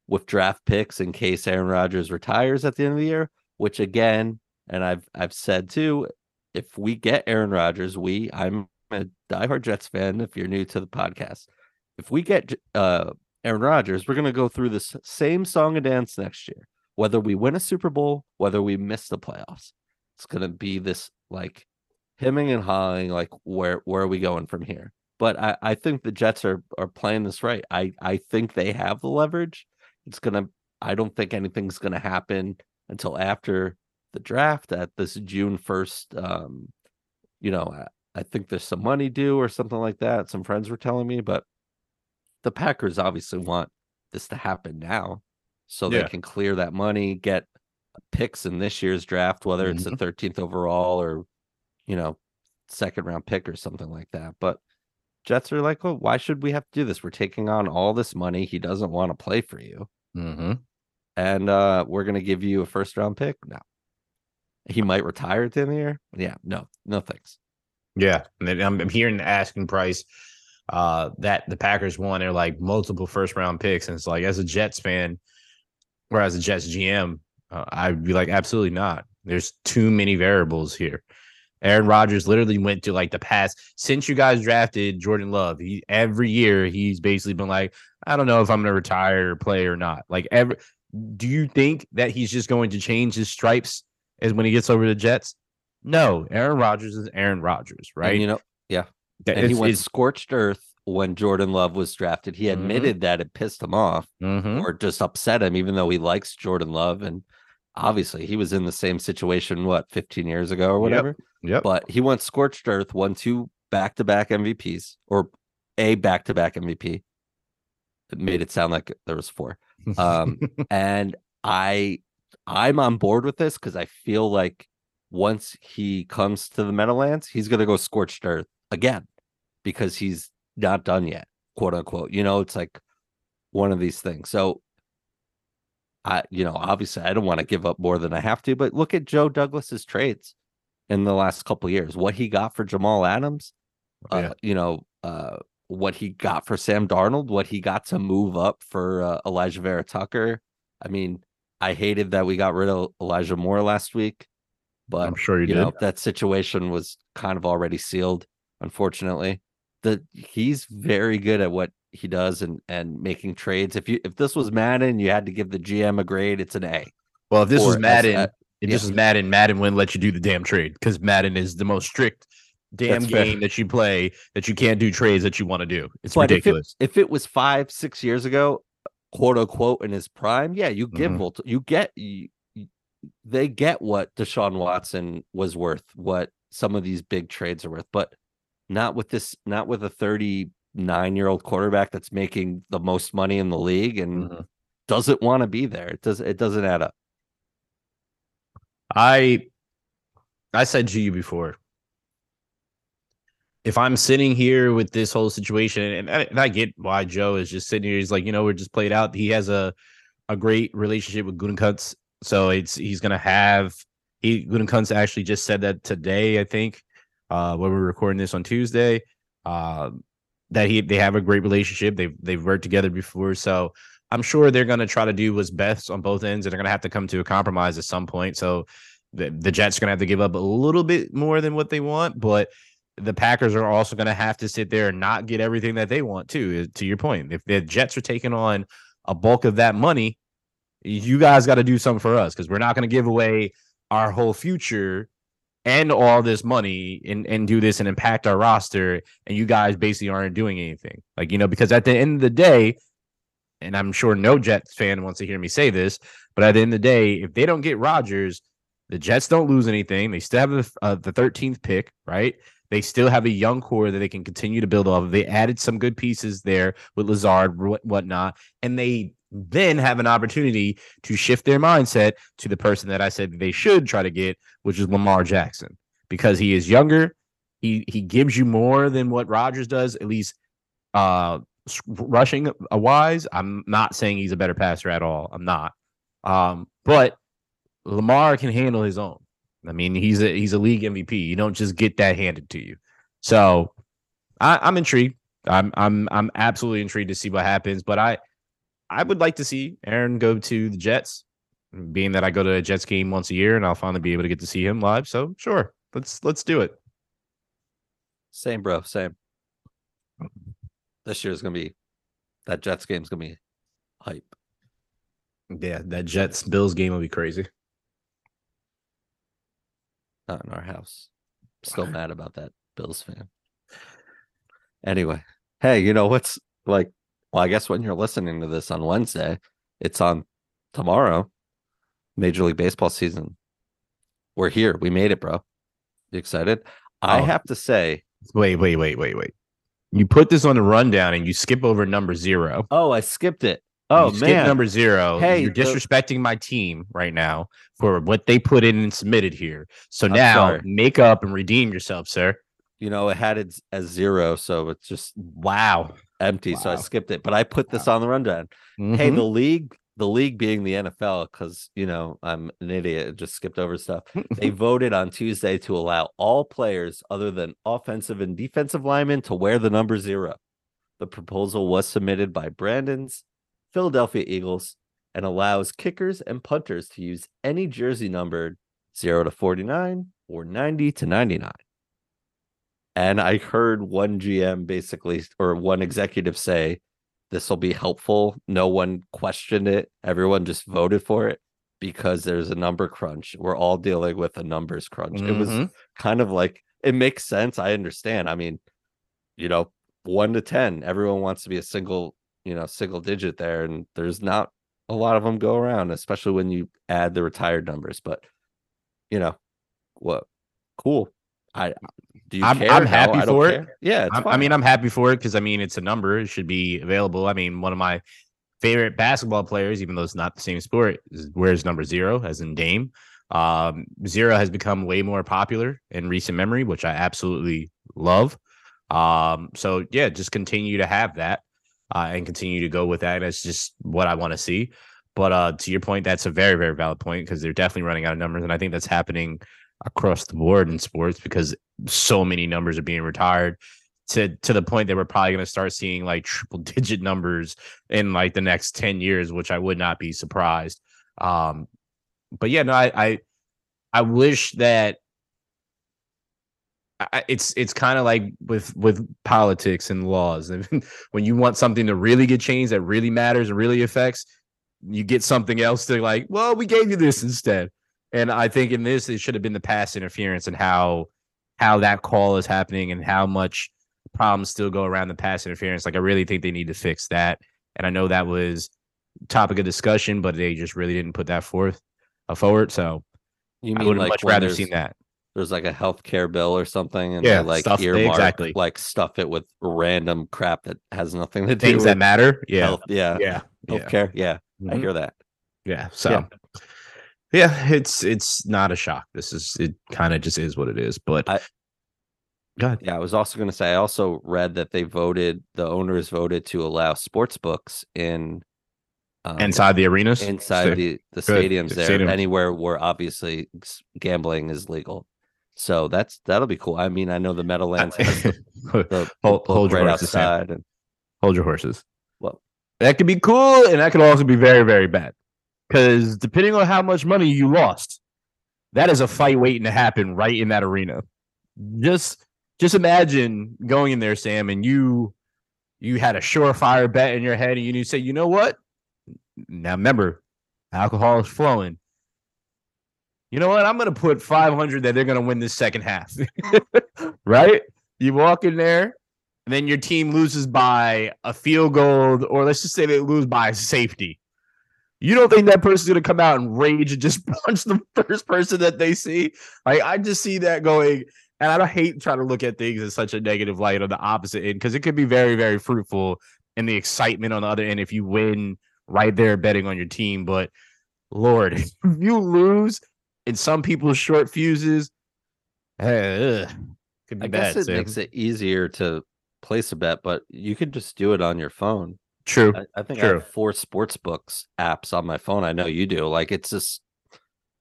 with draft picks in case Aaron Rodgers retires at the end of the year. Which again, and I've I've said too, if we get Aaron Rodgers, we I'm a diehard Jets fan. If you're new to the podcast, if we get uh Aaron Rodgers, we're gonna go through this same song and dance next year. Whether we win a Super Bowl, whether we miss the playoffs, it's gonna be this like hemming and hawing, like where where are we going from here? But I, I think the Jets are are playing this right. I I think they have the leverage. It's gonna. I don't think anything's gonna happen until after the draft at this June first. Um, you know, I, I think there's some money due or something like that. Some friends were telling me, but the Packers obviously want this to happen now, so Yeah. they can clear that money, get picks in this year's draft, whether it's Mm-hmm. the 13th overall or, you know, second round pick or something like that. But Jets are like, well, why should we have to do this? We're taking on all this money. He doesn't want to play for you. Mm-hmm. And uh, we're going to give you a first round pick. No. He might retire at the end of the year. Yeah. No, no thanks. Yeah, and then I'm, I'm hearing the asking price uh, that the Packers want. They're like multiple first round picks, and it's like as a Jets fan or as a Jets GM, uh, I'd be like, absolutely not. There's too many variables here. Aaron Rodgers literally went to like the past since you guys drafted Jordan Love. He every year he's basically been like, I don't know if I'm going to retire or play or not. Like every, do you think that he's just going to change his stripes as when he gets over the Jets? No, Aaron Rodgers is Aaron Rodgers, And, right? you know, yeah. and he went scorched earth when Jordan Love was drafted. He Mhm. admitted that it pissed him off Mhm. or just upset him, even though he likes Jordan Love. And obviously, he was in the same situation, what, 15 years ago or whatever. Yep. But he went scorched earth, won two back to back MVPs or a back to back MVP. It made it sound like there was four. Um, and I, I'm on board with this because I feel like once he comes to the Meadowlands, he's gonna go scorched earth again because he's not done yet, quote unquote. You know, it's like one of these things. So I, you know, obviously I don't want to give up more than I have to, but look at Joe Douglas's trades in the last couple of years. What he got for Jamal Adams, uh, you know, uh, what he got for Sam Darnold, what he got to move up for uh, Alijah Vera-Tucker. I mean, I hated that we got rid of Elijah Moore last week, but I'm sure you, you did. know that situation was kind of already sealed unfortunately That he's very good at what he does and and making trades if you if this was madden you had to give the gm a grade it's an a well, if this or was Madden, uh, if yeah. this was Madden, Madden wouldn't let you do the damn trade because Madden is the most strict damn That's fair. game that you play that you can't do trades that you want to do. It's but ridiculous. if it, if it was five six years ago quote unquote in his prime yeah you give Mhm. Volt- you get you, they get what deshaun watson was worth what some of these big trades are worth but not with this not with a 39 year old quarterback that's making the most money in the league and Mhm. doesn't want to be there. It does it doesn't add up. I I said to you before. If I'm sitting here with this whole situation, and I, and I get why Joe is just sitting here, he's like, you know, we're just played out. He has a a great relationship with Gutekunst, so it's he's gonna have he Gutekunst actually just said that today, I think, uh, when we're recording this on Tuesday, uh, that he they have a great relationship. They've they've worked together before, so I'm sure they're gonna try to do what's best on both ends, and they're gonna have to come to a compromise at some point. So the, the Jets are to have to give up a little bit more than what they want, but the Packers are also going to have to sit there and not get everything that they want too. To your point, if the Jets are taking on a bulk of that money, you guys got to do something for us because we're not going to give away our whole future and all this money and, and do this and impact our roster. And you guys basically aren't doing anything. Like, you know, because at the end of the day, and I'm sure no Jets fan wants to hear me say this, but at the end of the day, if they don't get Rodgers, the Jets don't lose anything. They still have the, uh, the 13th pick, right? They still have a young core that they can continue to build off of. They added some good pieces there with Lazard, whatnot, and they then have an opportunity to shift their mindset to the person that I said they should try to get, which is Lamar Jackson, because he is younger. He he gives you more than what Rodgers does, at least uh rushing a wise. I'm not saying he's a better passer at all. I'm not. Um, but Lamar can handle his own. I mean, he's a he's a league MVP. You don't just get that handed to you. So I, I'm intrigued. I'm I'm I'm absolutely intrigued to see what happens. But I I would like to see Aaron go to the Jets, being that I go to a Jets game once a year and I'll finally be able to get to see him live. So sure, let's let's do it. Same, bro. Same. This year's gonna be that Jets game's gonna be hype. Yeah, that Jets Bills game will be crazy. Not in our house. Still mad about that Bills fan. Anyway, hey, you know what's like? Well, I guess when you're listening to this on Wednesday, it's on tomorrow. Major League Baseball season. We're here. We made it, bro. You excited? I Oh. have to say, Wait, wait, wait, wait, wait. You put this on the rundown and you skip over number zero. oh, I skipped it. Oh you skip man, number zero. Hey, you're the- disrespecting my team right now for what they put in and submitted here. So I'm now sorry. make up and redeem yourself, sir. you know it had it as zero, so it's just Wow. empty. So I skipped it, but I put this on the rundown. Hey, Mhm. the league, the league being the NFL, because you know I'm an idiot, just skipped over stuff. They voted on Tuesday to allow all players other than offensive and defensive linemen to wear the number zero. The proposal was submitted by Branden's Philadelphia Eagles and allows kickers and punters to use any jersey numbered 0 to 49 or 90 to 99. And I heard one GM basically, or one executive say, this will be helpful. No one questioned it. Everyone just voted for it because there's a number crunch. We're all dealing with a numbers crunch. It was Mhm. kind of like, it makes sense. I understand. I mean, you know, one to 10, everyone wants to be a single, you know, single digit there. And there's not a lot of them go around, especially when you add the retired numbers. But, you know, what cool. I do you I'm- care? I'm happy don't for it. care. Yeah, I mean, I'm happy for it because I mean, it's a number. It should be available. I mean, one of my favorite basketball players, even though it's not the same sport, is, wears number zero, as in Dame. Um, zero has become way more popular in recent memory, which I absolutely love. Um, so yeah, just continue to have that uh, and continue to go with that. That's just what I want to see. But uh, to your point, that's a very, very valid point because they're definitely running out of numbers, and I think that's happening across the board in sports because so many numbers are being retired to to the point that we're probably going to start seeing like triple digit numbers in like the next 10 years which i would not be surprised um but yeah no i i, I wish that I, it's it's kind of like with with politics and laws when you want something to really get changed that really matters and really affects you get something else to like well we gave you this instead and i think in this it should have been the pass interference and how how that call is happening and how much problems still go around the pass interference. Like I really think they need to fix that. And I know that was topic of discussion, but they just really didn't put that forth uh, forward. So you I would have like much rather seen that. There's like a healthcare bill or something, and Yeah, they like stuff- earmark, exactly. like stuff it with random crap that has nothing to do Things with that matter. Yeah. health. Yeah, Yeah. Yeah. healthcare. Yeah, I Mhm. hear that. Yeah. So yeah. it's it's not a shock. This is it kind of just is what it is. But I- God. Yeah, I was also going to say I also read that they voted the owners voted to allow sports books in um, Inside the arenas. inside So- the the stadiums there Stadiums. anywhere where obviously gambling is legal. So that's that'll be cool. I mean, I know the Meadowlands has the, the hold, hold your right outside, and hold your horses. Well- that could be cool, and that could also be very, very bad. Because depending on how much money you lost, that is a fight waiting to happen right in that arena. Just, just imagine going in there, Sam, and you, you had a surefire bet in your head, and you say, you know what? Now remember, alcohol is flowing. You know what? I'm going to put 500 that they're going to win this second half. right? You walk in there, and then your team loses by a field goal, or let's just say they lose by safety. You don't think that person's gonna come out and rage and just punch the first person that they see? Like I just see that going, and I don't hate trying to look at things in such a negative light on the opposite end because it could be very, very fruitful in the excitement on the other end if you win right there betting on your team. But Lord, if you lose in some people's short fuses, ugh, could be I guess it Sam. makes it easier to place a bet, but you could just do it on your phone. True. I, I think I True. have four sports books apps on my phone. I know you do. Like it's just.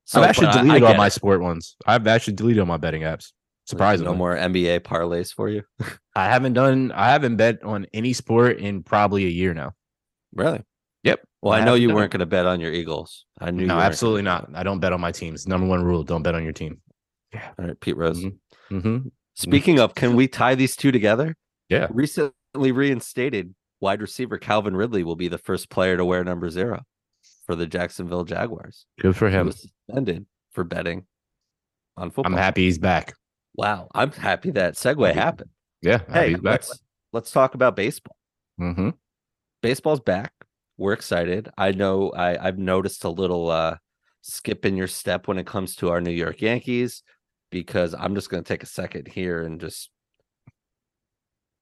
So, I've actually but I- I deleted all my it. sport ones. I've actually deleted all my betting apps. Surprisingly, No more NBA parlays for you. I haven't done. I haven't bet on any sport in probably a year now. Really? Yep. Well, I I, know you done weren't going to bet on your Eagles. I knew. No, absolutely not. I don't bet on my teams. Number one rule: don't bet on your team. on- All right, Pete Rose. Mhm. Mm-hmm. Speaking of, can we tie these two together? Yeah. Recently reinstated wide receiver Calvin Ridley will be the first player to wear number zero for the Jacksonville Jaguars. Good for He him. was suspended for betting on football. I'm happy he's back. Wow, I'm happy that segue Happy- happened. Yeah, happy Hey, he's back. let's let's talk about baseball. Mm-hmm. Baseball's back. We're excited. I know I, I've noticed a little uh skip in your step when it comes to our New York Yankees because I'm just going to take a second here and just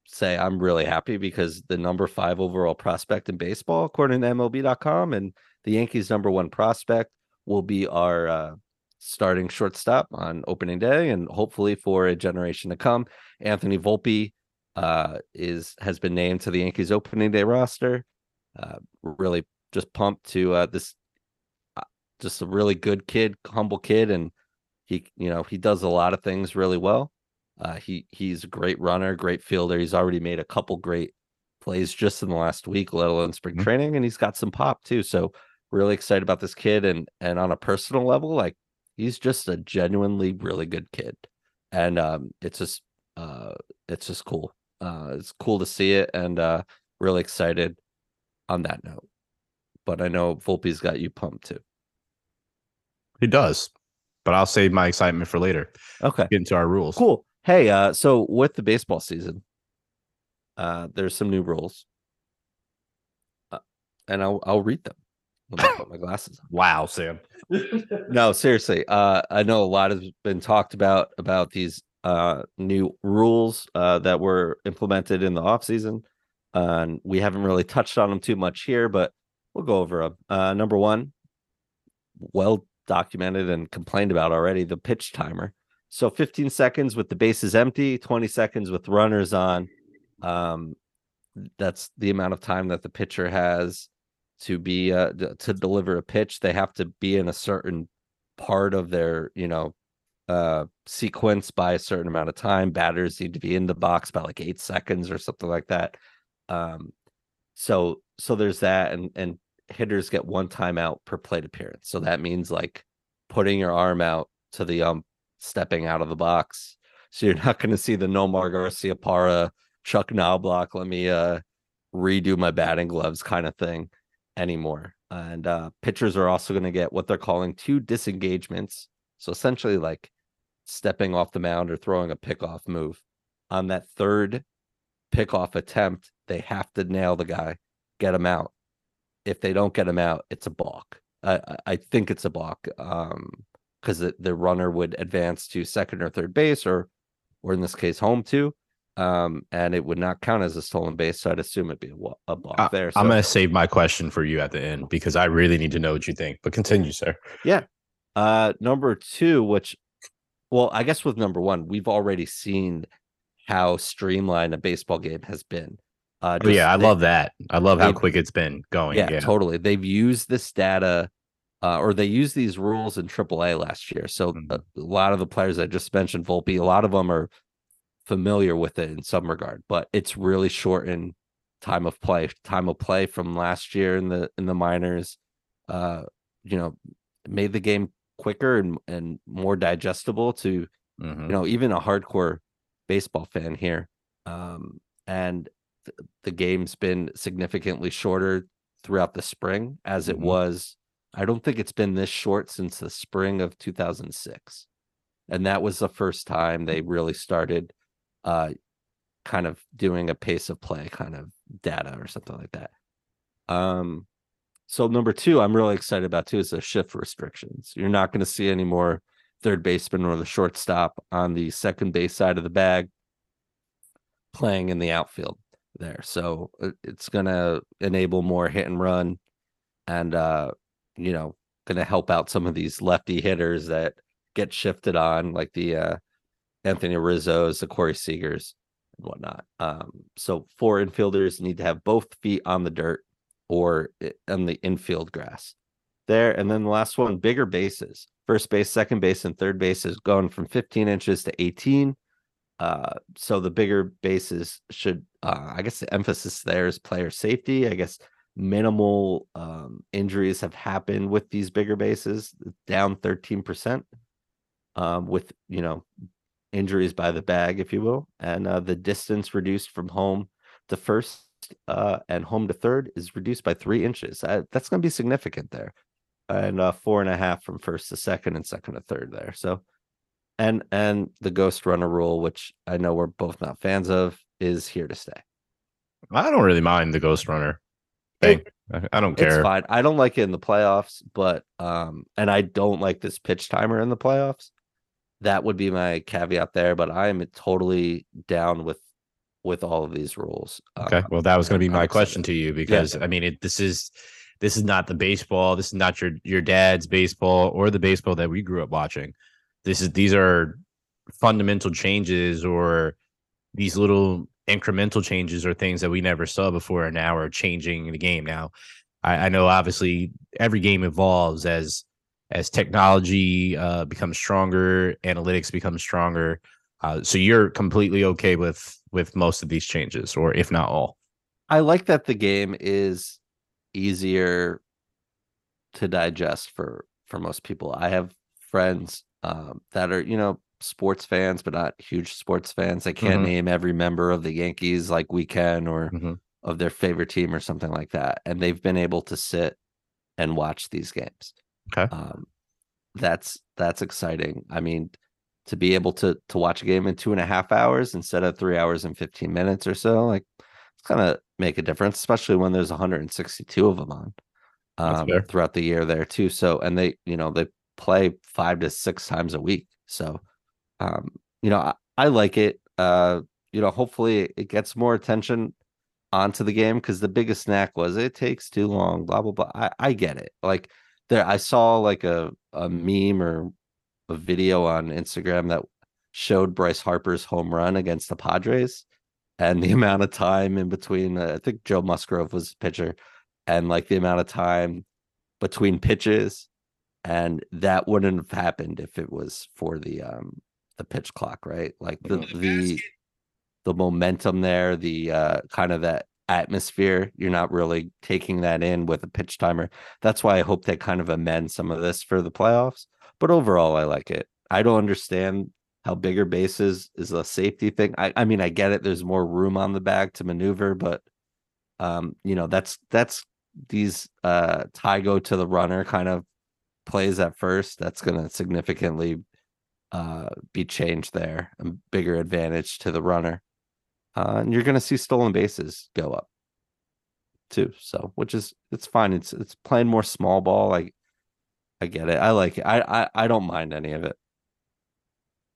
say I'm really happy because the number five overall prospect in baseball, according to MLB.com, and the Yankees' number one prospect will be our uh, starting shortstop on opening day, and hopefully for a generation to come. Anthony Volpe uh, is has been named to the Yankees opening day roster. Uh, really, just pumped to uh, this. Uh, just a really good kid, humble kid, and he, you know, he does a lot of things really well. Uh, he he's a great runner, great fielder. He's already made a couple great plays just in the last week, let alone spring Mhm. training, and he's got some pop too. So really excited about this kid, and and on a personal level, like he's just a genuinely really good kid, and um, it's just uh, it's just cool. Uh, it's cool to see it, and uh, really excited on that note. But I know Volpe's got you pumped too. He does, but I'll save my excitement for later. Okay. Get into our rules. Cool. Hey, uh, so with the baseball season, uh, there's some new rules, uh, and I'll I'll read them when I put my glasses on. Wow, Sam. No, seriously. Uh, I know a lot has been talked about about these uh new rules uh that were implemented in the off season, and we haven't really touched on them too much here, but we'll go over them. Uh, number one, well documented and complained about already, the pitch timer. So 15 seconds with the bases empty, 20 seconds with runners on. Um, that's the amount of time that the pitcher has to be uh, to deliver a pitch. They have to be in a certain part of their, you know, uh sequence by a certain amount of time. Batters need to be in the box by like eight seconds or something like that. Um, so so there's that, and and hitters get one timeout per plate appearance. So that means like putting your arm out to the ump, stepping out of the box. So you're not going to see the Nomar Garciaparra, Chuck Knobloch, let me uh redo my batting gloves kind of thing anymore. And uh pitchers are also going to get what they're calling two disengagements. So essentially like stepping off the mound or throwing a pickoff move. On that third pickoff attempt, they have to nail the guy, get him out. If they don't get him out, it's a balk. I I- think it's a balk. Um because the, the runner would advance to second or third base or or in this case home to um and it would not count as a stolen base so i'd assume it'd be a, a balk I, there so am going to save my question for you at the end because I really need to know what you think. But continue, sir. Yeah. Uh number two which well i guess with number one we've already seen how streamlined a baseball game has been uh Oh, yeah, I they- love that. I love how quick it's been going. yeah, Yeah. totally. They've used this data, uh, or they used these rules in AAA last year. So a, Mhm. a lot of the players I just mentioned, Volpe, a lot of them are familiar with it in some regard. But it's really shortened time of play. Time of play from last year in the in the minors, uh, you know, made the game quicker and and more digestible to Mhm. you know even a hardcore baseball fan here um and the game's been significantly shorter throughout the spring as it Mhm. was i don't think it's been this short since the spring of 2006 and that was the first time they really started uh kind of doing a pace of play kind of data or something like that. Um so number two i'm really excited about too is the shift restrictions. You're not going to see any more third baseman or the shortstop on the second base side of the bag playing in the outfield there. So uh, it's going to enable more hit and run and, uh, you know, going to help out some of these lefty hitters that get shifted on, like the uh, Anthony Rizzo's, the Corey Seagers, and whatnot. Um, so four infielders need to have both feet on the dirt or on the infield grass there. And then the last one, bigger bases. First base, second base, and third base is going from 15 inches to 18. Uh, so the bigger bases should, uh, I guess the emphasis there is player safety. I guess minimal um, injuries have happened with these bigger bases, down 13%, um, with, you know, injuries by the bag, if you will. And uh, the distance reduced from home to first uh, and home to third is reduced by three inches. Uh, that's going to be significant there and uh, four and a half from first to second and second to third there. So, and and the ghost runner rule, which I know we're both not fans of, is here to stay. I don't really mind the Ghost Runner thing. I- I don't It's care. fine. I don't like it in the playoffs, but um, and I don't like this pitch timer in the playoffs. That would be my caveat there, but I am totally down with with all of these rules. Okay. Uh, Well, that was going to be my question to you because I mean, it, this is this is not the baseball. This is not your your dad's baseball or the baseball that we grew up watching. This is these are fundamental changes or these little incremental changes or things that we never saw before and now are changing the game. Now, I, I know obviously every game evolves as as technology uh, becomes stronger, analytics becomes stronger. Uh, so you're completely okay with with most of these changes, or if not all. I like that the game is easier to digest for for most people. I have friends um, that are you know sports fans, but not huge sports fans. They can't Mhm. name every member of the Yankees like we can, or Mhm. of their favorite team or something like that, and they've been able to sit and watch these games. Okay. Um, that's that's exciting. I mean, to be able to to watch a game in two and a half hours instead of three hours and fifteen minutes or so, like it's kind of make a difference, especially when there's 162 of them on um, throughout the year there too. So, and they, you know, they play five to six times a week. So, um, you know, I, I like it. Uh, you know, hopefully it gets more attention onto the game because the biggest snack was it takes too long, blah blah blah. I, I get it. Like there, I saw like a a meme or a video on Instagram that showed Bryce Harper's home run against the Padres and the amount of time in between. Uh, I think Joe Musgrove was pitcher, and like the amount of time between pitches, and that wouldn't have happened if it was for the um the pitch clock, right? Like the the the momentum there, the uh kind of that atmosphere. You're not really taking that in with a pitch timer. That's why I hope they kind of amend some of this for the playoffs. But overall, I like it. I don't understand how bigger bases is a safety thing. I, I mean, I get it. There's more room on the bag to maneuver, but um, you know, that's that's these uh tie go to the runner kind of plays at first. That's gonna significantly uh be changed there. A bigger advantage to the runner. Uh, and you're going to see stolen bases go up too. So, which is it's fine. It's it's playing more small ball. Like I get it. I like it. I I, I don't mind any of it.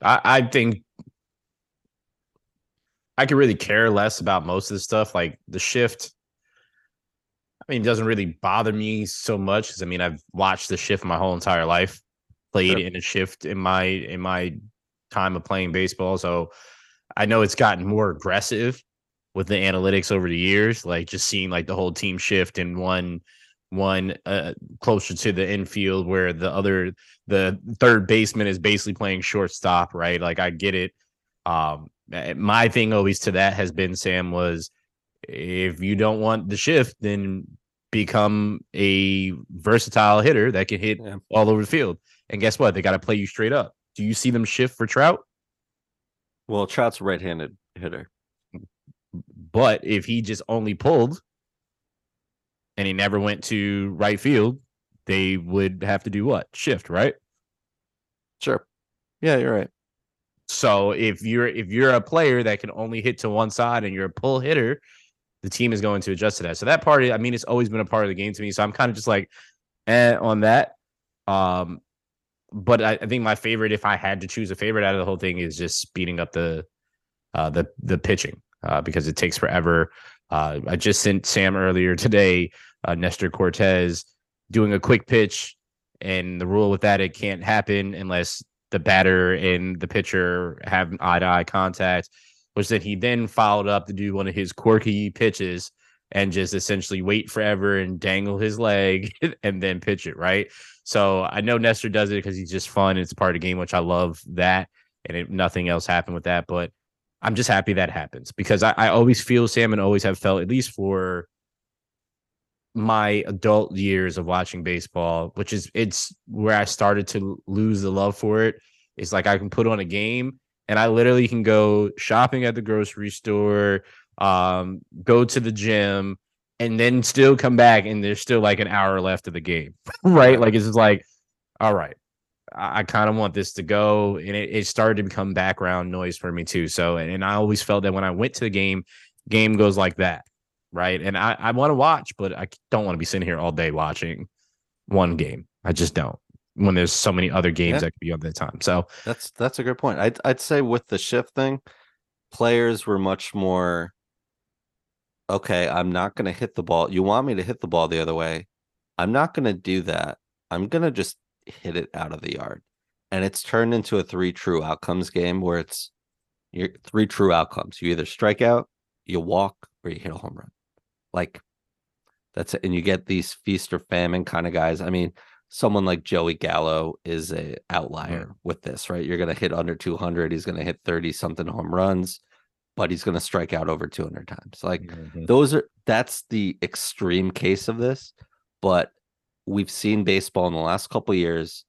I, I think I could really care less about most of the stuff, like the shift. I mean, it doesn't really bother me so much because I mean, I've watched the shift my whole entire life, played Sure. in a shift in my in my time of playing baseball. So I know it's gotten more aggressive with the analytics over the years, like just seeing like the whole team shift in one one uh, closer to the infield where the other the third baseman is basically playing shortstop, right? Like I get it. Um, my thing always to that has been Sam was if you don't want the shift, then become a versatile hitter that can hit Yeah. all over the field. And guess what? They got to play you straight up. Do you see them shift for Trout? Well, Trout's a right-handed hitter. But if he just only pulled and he never went to right field, they would have to do what? Shift, right? Sure. Yeah, you're right. So if you're if you're a player that can only hit to one side and you're a pull hitter, the team is going to adjust to that. So that part, I mean, it's always been a part of the game to me. So I'm kind of just like, eh, on that. Um, but I, I think my favorite, if I had to choose a favorite out of the whole thing, is just speeding up the uh the the pitching uh because it takes forever. Uh I just sent Sam earlier today, uh Nestor Cortes doing a quick pitch, and the rule with that it can't happen unless the batter and the pitcher have eye to eye contact, which then he then followed up to do one of his quirky pitches and just essentially wait forever and dangle his leg and then pitch it right. So I know Nestor does it because he's just fun. It's part of the game, which I love that. And it, nothing else happened with that. But I'm just happy that happens because I, I always feel Sam and always have felt, at least for my adult years of watching baseball, which is it's where I started to lose the love for it. It's like I can put on a game and I literally can go shopping at the grocery store, um, go to the gym, and then still come back and there's still like an hour left of the game. right. Like it's just like, all right. I, I kind of want this to go. And it, it started to become background noise for me too. So and, and I always felt that when I went to the game, game goes like that. Right. And I, I want to watch, but I don't want to be sitting here all day watching one game. I just don't. When there's so many other games Yeah. that could be on the time. So That's that's a good point. I'd I'd say with the shift thing, players were much more okay, I'm not going to hit the ball. You want me to hit the ball the other way. I'm not going to do that. I'm going to just hit it out of the yard. And it's turned into a three true outcomes game where it's your three true outcomes. You either strike out, you walk, or you hit a home run. Like that's it. And you get these feast or famine kind of guys. I mean, someone like Joey Gallo is a outlier mm. with this, right? You're going to hit under 200. He's going to hit 30 something home runs, but he's going to strike out over 200 times. Like mm-hmm. those are that's the extreme case of this. But we've seen baseball in the last couple years.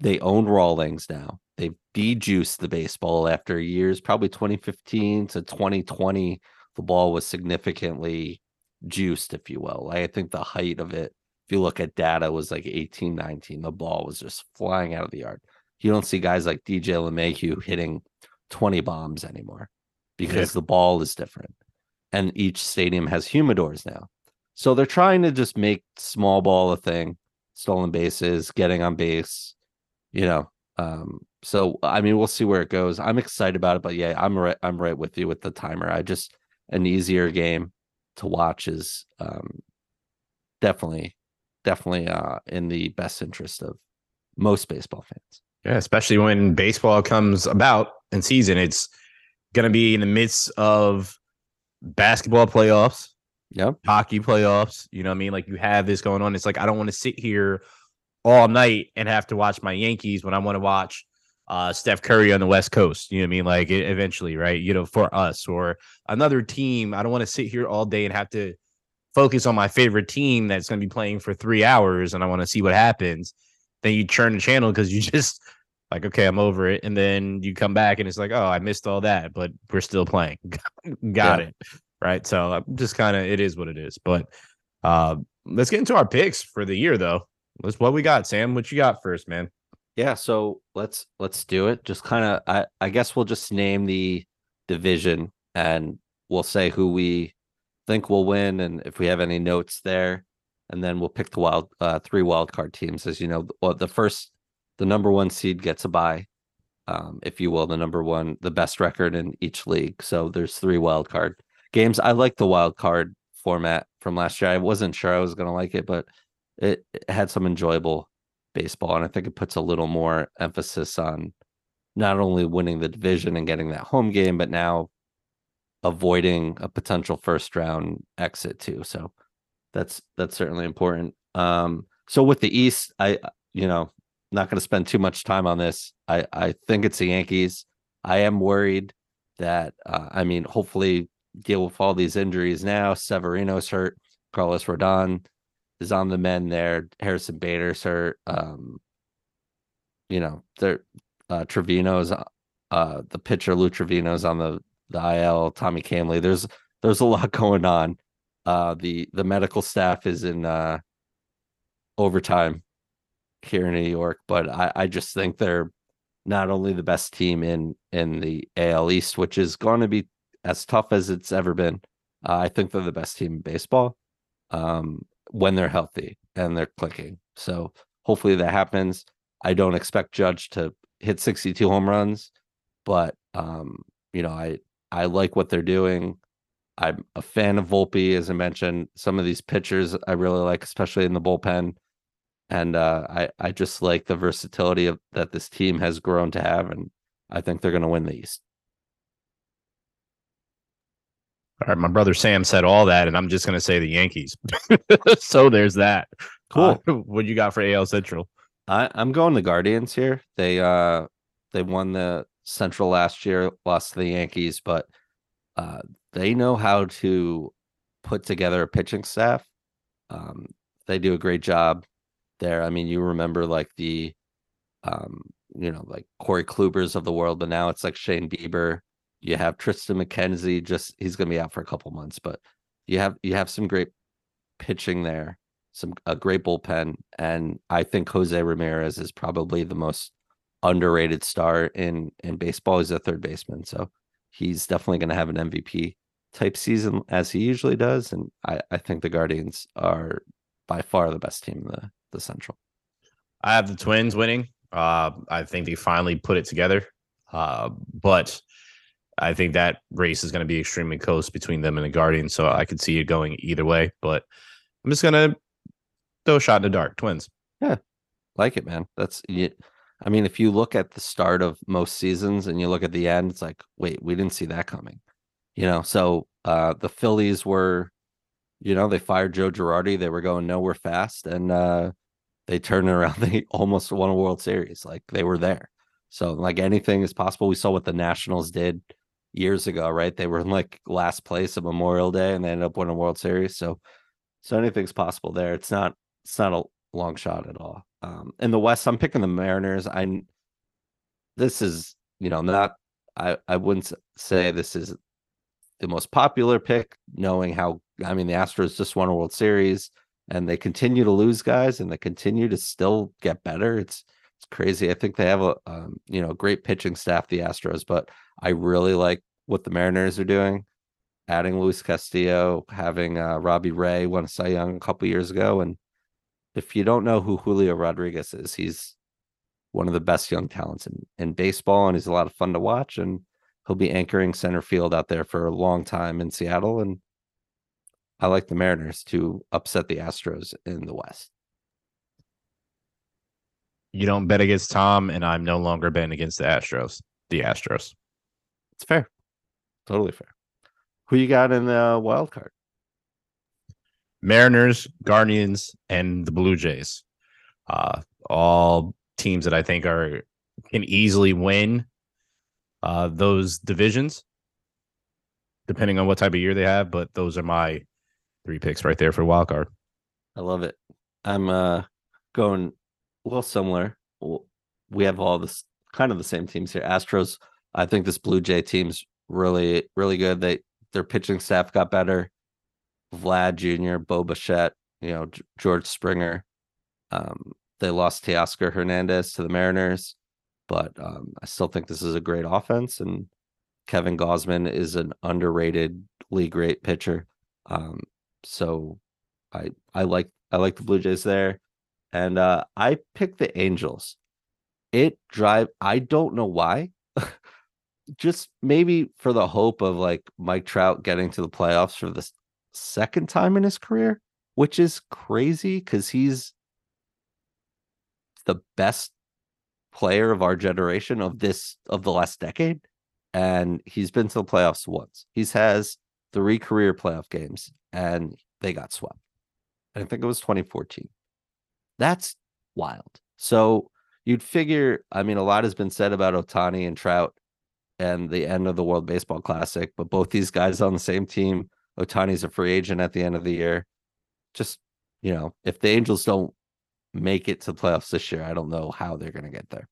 They own Rawlings now. They've de-juiced the baseball after years, probably 2015 to 2020. The ball was significantly juiced, if you will. I think the height of it if you look at data, was like 18, 19. The ball was just flying out of the yard. You don't see guys like DJ LeMahieu hitting 20 bombs anymore because yeah. the ball is different. And each stadium has humidors now. So they're trying to just make small ball a thing, stolen bases, getting on base, you know. Um, so I mean, we'll see where it goes. I'm excited about it, but yeah, I'm right. I'm right with you with the timer. I just an easier game to watch is um, definitely definitely uh, in the best interest of most baseball fans. Yeah, especially when baseball comes about in season, it's going to be in the midst of basketball playoffs, yep, hockey playoffs. You know what I mean? Like you have this going on. It's like I don't want to sit here all night and have to watch my Yankees when I want to watch uh, Steph Curry on the West Coast. You know what I mean? Like it, eventually, right? You know, for us or another team, I don't want to sit here all day and have to focus on my favorite team that's going to be playing for three hours and I want to see what happens, then you turn the channel because you just like, okay, I'm over it. And then you come back and it's like, oh, I missed all that, but we're still playing. Got yeah. it. Right. So I'm just kind of, it is what it is. But uh, let's get into our picks for the year, though. Let's what we got, Sam. What you got first, man? Yeah, so let's let's do it. Just kind of I I guess we'll just name the division and we'll say who we think we'll win, and if we have any notes there, and then we'll pick the wild uh, three wild card teams. As you know, the first, the number one seed gets a bye, um, if you will, the number one, the best record in each league. So there's three wild card games. I like the wild card format from last year. I wasn't sure I was going to like it, but it, it had some enjoyable baseball, and I think it puts a little more emphasis on not only winning the division and getting that home game, but now avoiding a potential first round exit too. So that's that's certainly important. Um, so with the East, I you know not going to spend too much time on this. I I think it's the Yankees. I am worried that uh, I mean, hopefully deal with all these injuries now. Severino's hurt. Carlos Rodon is on the men there. Harrison Bader's hurt. Um, you know, they're uh, Trevino's uh, the pitcher Lou Trivino's on the the IL, Tommy Kahnle. There's there's a lot going on. Uh, the the medical staff is in uh, overtime here in New York, but I, I just think they're not only the best team in in the AL East, which is going to be as tough as it's ever been. Uh, I think they're the best team in baseball um, when they're healthy and they're clicking. So hopefully that happens. I don't expect Judge to hit 62 home runs, but um, you know, I I like what they're doing. I'm a fan of Volpe, as I mentioned. Some of these pitchers I really like, especially in the bullpen. And uh, I I just like the versatility of that this team has grown to have, and I think they're going to win the East. All right, my brother Sam said all that, and I'm just going to say the Yankees. so there's that. Cool. Uh, what you got for AL Central? I, I'm going the Guardians here. They uh they won the Central last year, lost to the Yankees, but uh, they know how to put together a pitching staff. Um, they do a great job there. I mean, you remember like the, um, you know, like Corey Klubers of the world, but now it's like Shane Bieber. You have Triston McKenzie. Just he's going to be out for a couple months, but you have you have some great pitching there, some a great bullpen, and I think Jose Ramirez is probably the most underrated star in in baseball. He's a third baseman, so he's definitely going to have an MVP type season as he usually does. And I, I think the Guardians are by far the best team in the the Central. I have the Twins winning. Uh, I think they finally put it together. Uh, but I think that race is going to be extremely close between them and the Guardians. So I could see it going either way. But I'm just going to throw a shot in the dark. Twins. Yeah, like it, man. That's you, I mean, if you look at the start of most seasons and you look at the end, it's like, wait, we didn't see that coming. You know, so uh the Phillies were, you know, they fired Joe Girardi. They were going nowhere fast, and uh they turned around. They almost won a World Series. Like they were there. So like anything is possible. We saw what the Nationals did years ago, right? They were in like last place at Memorial Day and they ended up winning a World Series. So so anything's possible there. It's not it's not a long shot at all. Um in the West, I'm picking the Mariners. I this is, you know, not I I wouldn't say this is the most popular pick, knowing how I mean the Astros just won a World Series and they continue to lose guys and they continue to still get better. It's it's crazy. I think they have a um, you know great pitching staff, the Astros, but I really like what the Mariners are doing. Adding Luis Castillo, having uh, Robbie Ray won a Cy Young a couple years ago, and if you don't know who Julio Rodriguez is, he's one of the best young talents in, in baseball, and he's a lot of fun to watch. And he'll be anchoring center field out there for a long time in Seattle. And I like the Mariners to upset the Astros in the West. You don't bet against Tom, and I'm no longer betting against the Astros. The Astros. It's fair, totally fair. Who you got in the wild card? Mariners, Guardians, and the Blue Jays. Uh, all teams that I think are can easily win uh, those divisions, depending on what type of year they have. But those are my three picks right there for wild card. I love it. I'm uh going a little similar. We have all this kind of the same teams here. Astros. I think this Blue Jay team's really really good. They their pitching staff got better. Vlad Jr., Bo Bichette, you know George Springer. Um, they lost Teoscar Hernandez to the Mariners, but um, I still think this is a great offense. And Kevin Gausman is an underratedly great pitcher. Um, so I I like I like the Blue Jays there. And uh I picked the Angels. It drive I don't know why. Just maybe for the hope of like Mike Trout getting to the playoffs for the s- second time in his career, which is crazy because he's the best player of our generation of this of the last decade. And he's been to the playoffs once. He's has three career playoff games and they got swept. I think it was 2014. That's wild. So you'd figure, I mean, a lot has been said about Ohtani and Trout and the end of the World Baseball Classic, but both these guys on the same team. Ohtani's a free agent at the end of the year. Just, you know, if the Angels don't make it to the playoffs this year, I don't know how they're going to get there.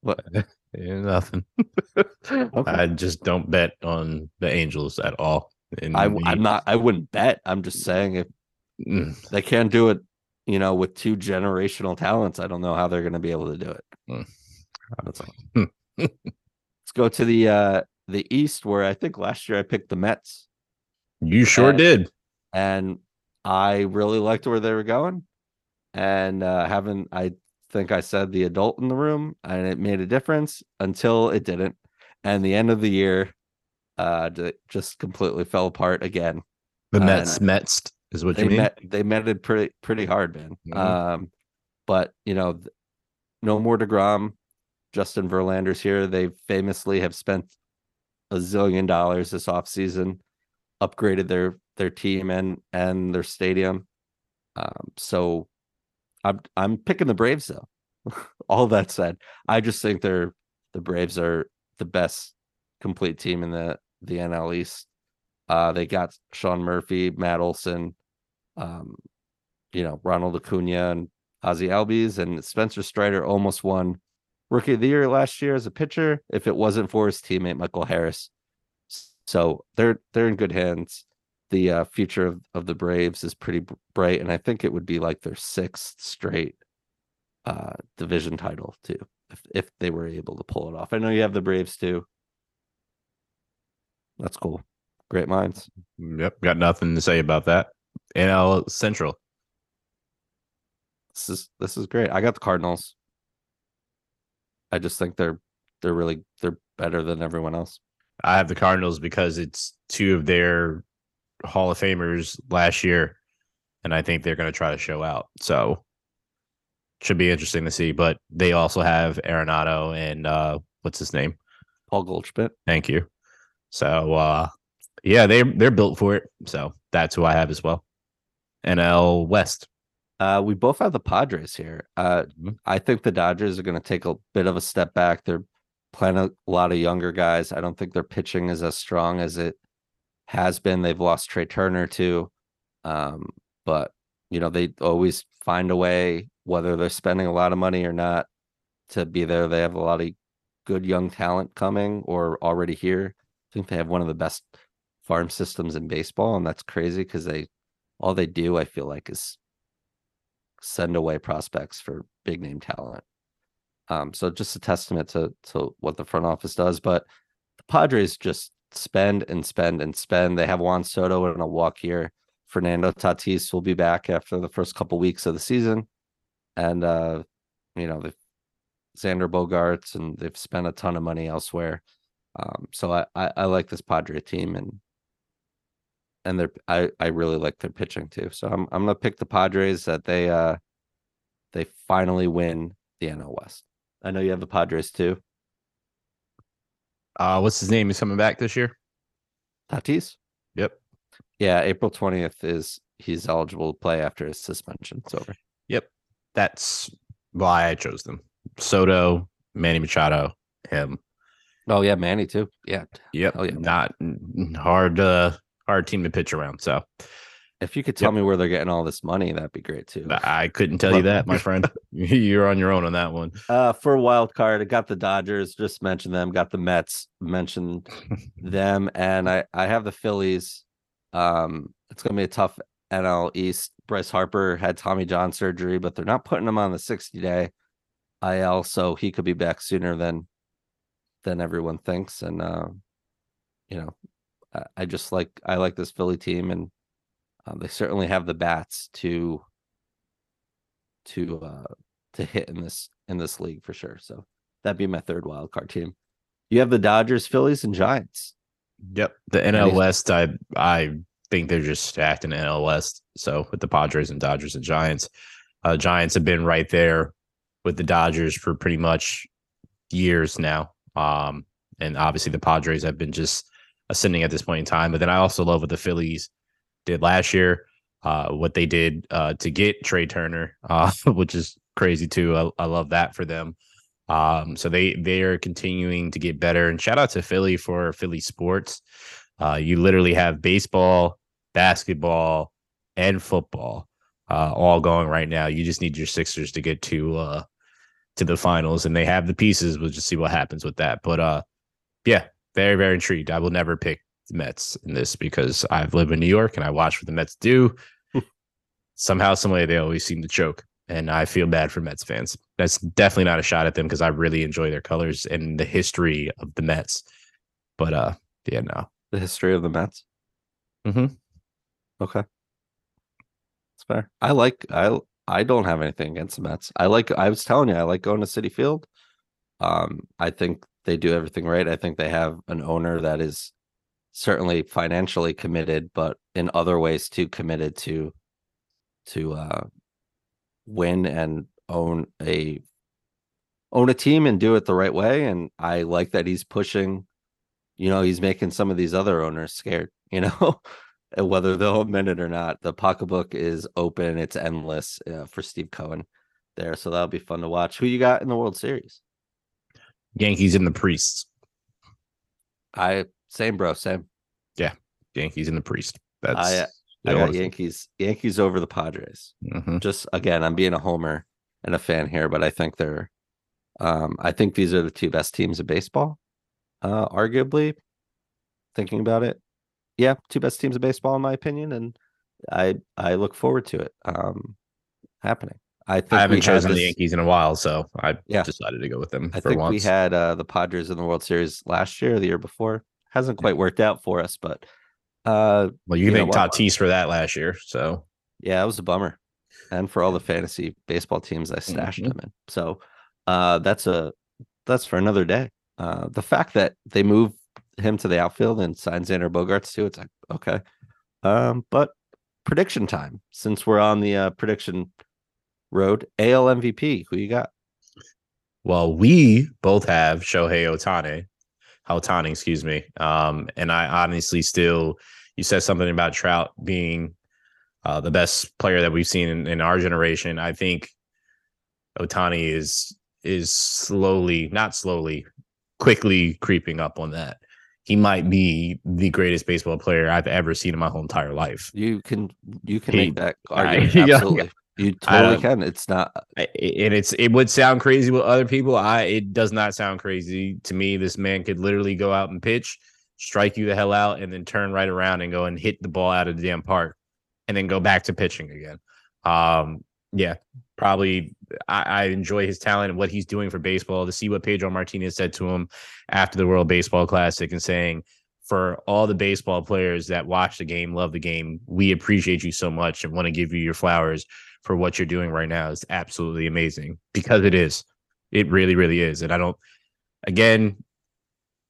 What? Yeah, nothing. Okay. I just don't bet on the Angels at all. I, the- I'm not, I wouldn't bet. I'm just saying if Mm, they can't do it, you know, with two generational talents, I don't know how they're going to be able to do it. Mm. That's all. Let's go to the uh the East, where I think last year I picked the Mets, You sure And- did. and I really liked where they were going, and uh haven't I think I said the adult in the room, and it made a difference until it didn't, and the end of the year, uh, just completely fell apart again. The Uh, Mets, Mets is what you mean. met they met it pretty pretty hard, man. Mhm. Um, but you know, no more Degrom. Justin Verlander's here. They famously have spent a zillion dollars this offseason, upgraded their their team and and their stadium. Um, so I'm I'm picking the Braves though. All that said, I just think they're the Braves are the best complete team in the the NL East. Uh, they got Sean Murphy, Matt Olson, um, you know, Ronald Acuna and Ozzie Albies and Spencer Strider almost won rookie of the year last year as a pitcher if it wasn't for his teammate Michael Harris. So they're they're in good hands. The uh, future of, of the Braves is pretty bright, and I think it would be like their sixth straight uh, division title too, if if they were able to pull it off. I know you have the Braves too. That's cool. Great minds. Yep, got nothing to say about that. NL Central. This is this is great. I got the Cardinals. I just think they're they're really they're better than everyone else. I have the Cardinals because it's two of their Hall of Famers last year, and I think they're going to try to show out. So should be interesting to see. But they also have Arenado and uh, what's his name? Paul Goldschmidt. Thank you. So uh, yeah, they they're built for it. So that's who I have as well. NL West. Uh, we both have the Padres here. Uh, Mhm. I think the Dodgers are going to take a bit of a step back. They're playing a lot of younger guys. I don't think their pitching is as strong as it has been. They've lost Trea Turner too, um, but you know they always find a way, whether they're spending a lot of money or not, to be there. They have a lot of good young talent coming or already here. I think they have one of the best farm systems in baseball, and that's crazy because they all they do, I feel like, is send away prospects for big name talent. Um, so just a testament to to what the front office does. But the Padres just spend and spend and spend. They have Juan Soto in a walk here. Fernando Tatis will be back after the first couple weeks of the season, and uh, you know the Xander Bogaerts, and they've spent a ton of money elsewhere. Um, so I, I I like this Padre team, and and they're I I really like their pitching too. So I'm I'm gonna pick the Padres that they uh they finally win the NL West. I know you have the Padres too. Uh, what's his name? He's coming back this year. Tatis. Yep. Yeah, April twentieth is he's eligible to play after his suspension. It's over. Yep. That's why I chose them. Soto, Manny Machado, him. Oh yeah, Manny too. Yeah. Yep. Oh, yeah. Not hard uh hard team to pitch around. So If you could tell me where they're getting all this money, that'd be great too. I couldn't tell you that, my friend. You're on your own on that one. Uh, for wild card, I got the Dodgers. Just mentioned them. Got the Mets. Mentioned them, and I I have the Phillies. Um, it's gonna be a tough NL East. Bryce Harper had Tommy John surgery, but they're not putting him on the sixty day IL, so he could be back sooner than than everyone thinks. And uh, you know, I, just like I like this Philly team, and uh, they certainly have the bats to to uh to hit in this in this league for sure. So that'd be my third wild card team. You have the Dodgers, Phillies, and Giants. Yep. The NL West, I I think they're just stacked in the NL West. So with the Padres and Dodgers and Giants, uh, Giants have been right there with the Dodgers for pretty much years now. Um, and obviously the Padres have been just ascending at this point in time. But then I also love what the Phillies did last year, uh, what they did uh, to get Trea Turner, uh, which is crazy too. I, I love that for them. Um, so they they are continuing to get better. And shout out to Philly for Philly sports. Uh, you literally have baseball, basketball, and football uh, all going right now. You just need your Sixers to get to uh, to the finals, and they have the pieces. We'll just see what happens with that. But uh, yeah, very very intrigued. I will never pick the Mets in this because I've lived in New York and I watch what the Mets do. Somehow, some way, they always seem to choke, and I feel bad for Mets fans. That's definitely not a shot at them because I really enjoy their colors and the history of the Mets. But uh, yeah, no. The history of the Mets. Mm Mhm. Okay. It's fair. I like I I don't have anything against the Mets. I like I was telling you, I like going to Citi Field. Um, I think they do everything right. I think they have an owner that is certainly financially committed, but in other ways too committed to to uh win and own a own a team and do it the right way. And I like that he's pushing, you know, he's making some of these other owners scared, you know, whether they'll admit it or not. The pocketbook is open, it's endless uh, for Steve Cohen there. So that'll be fun to watch. Who you got in the World Series? Yankees and the Priests. I same bro, same. Yeah, Yankees and the Priest. That's I uh, I got Yankees, Yankees over the Padres. Mhm. just again, I'm being a homer and a fan here, but I think they're um I think these are the two best teams of baseball. Uh arguably thinking about it. Yeah, two best teams of baseball in my opinion and I I look forward to it um happening. I think I haven't chosen the Yankees in a while, so I Yeah. decided to go with them I for think once. we had uh the Padres in the World Series last year, or the year before. Hasn't quite worked out for us, but uh well, you you thank? Tatis for that last year. So Yeah, it was a bummer. And for all the fantasy baseball teams I stashed Mhm. them in. So uh that's a that's for another day. Uh, the fact that they move him to the outfield and sign Xander Bogaerts too, it's like okay. Um, but prediction time since we're on the uh, prediction road. AL MVP, who you got? Well, we both have Shohei Ohtani, Ohtani, excuse me. Um, and I honestly still, you said something about Trout being uh, the best player that we've seen in, in our generation. I think Ohtani is is slowly, not slowly, quickly creeping up on that. He might be the greatest baseball player I've ever seen in my whole entire life. You can you can he, make that argument. I, absolutely. You totally can. It's not, and it's it would sound crazy with other people. I it does not sound crazy to me. This man could literally go out and pitch, strike you the hell out, and then turn right around and go and hit the ball out of the damn park, and then go back to pitching again. Um, yeah, probably. I, I enjoy his talent and what he's doing for baseball. To see what Pedro Martinez said to him after the World Baseball Classic and saying, for all the baseball players that watch the game, love the game, we appreciate you so much and want to give you your flowers for what you're doing right now is absolutely amazing because it is. It really, really is. And I don't, again,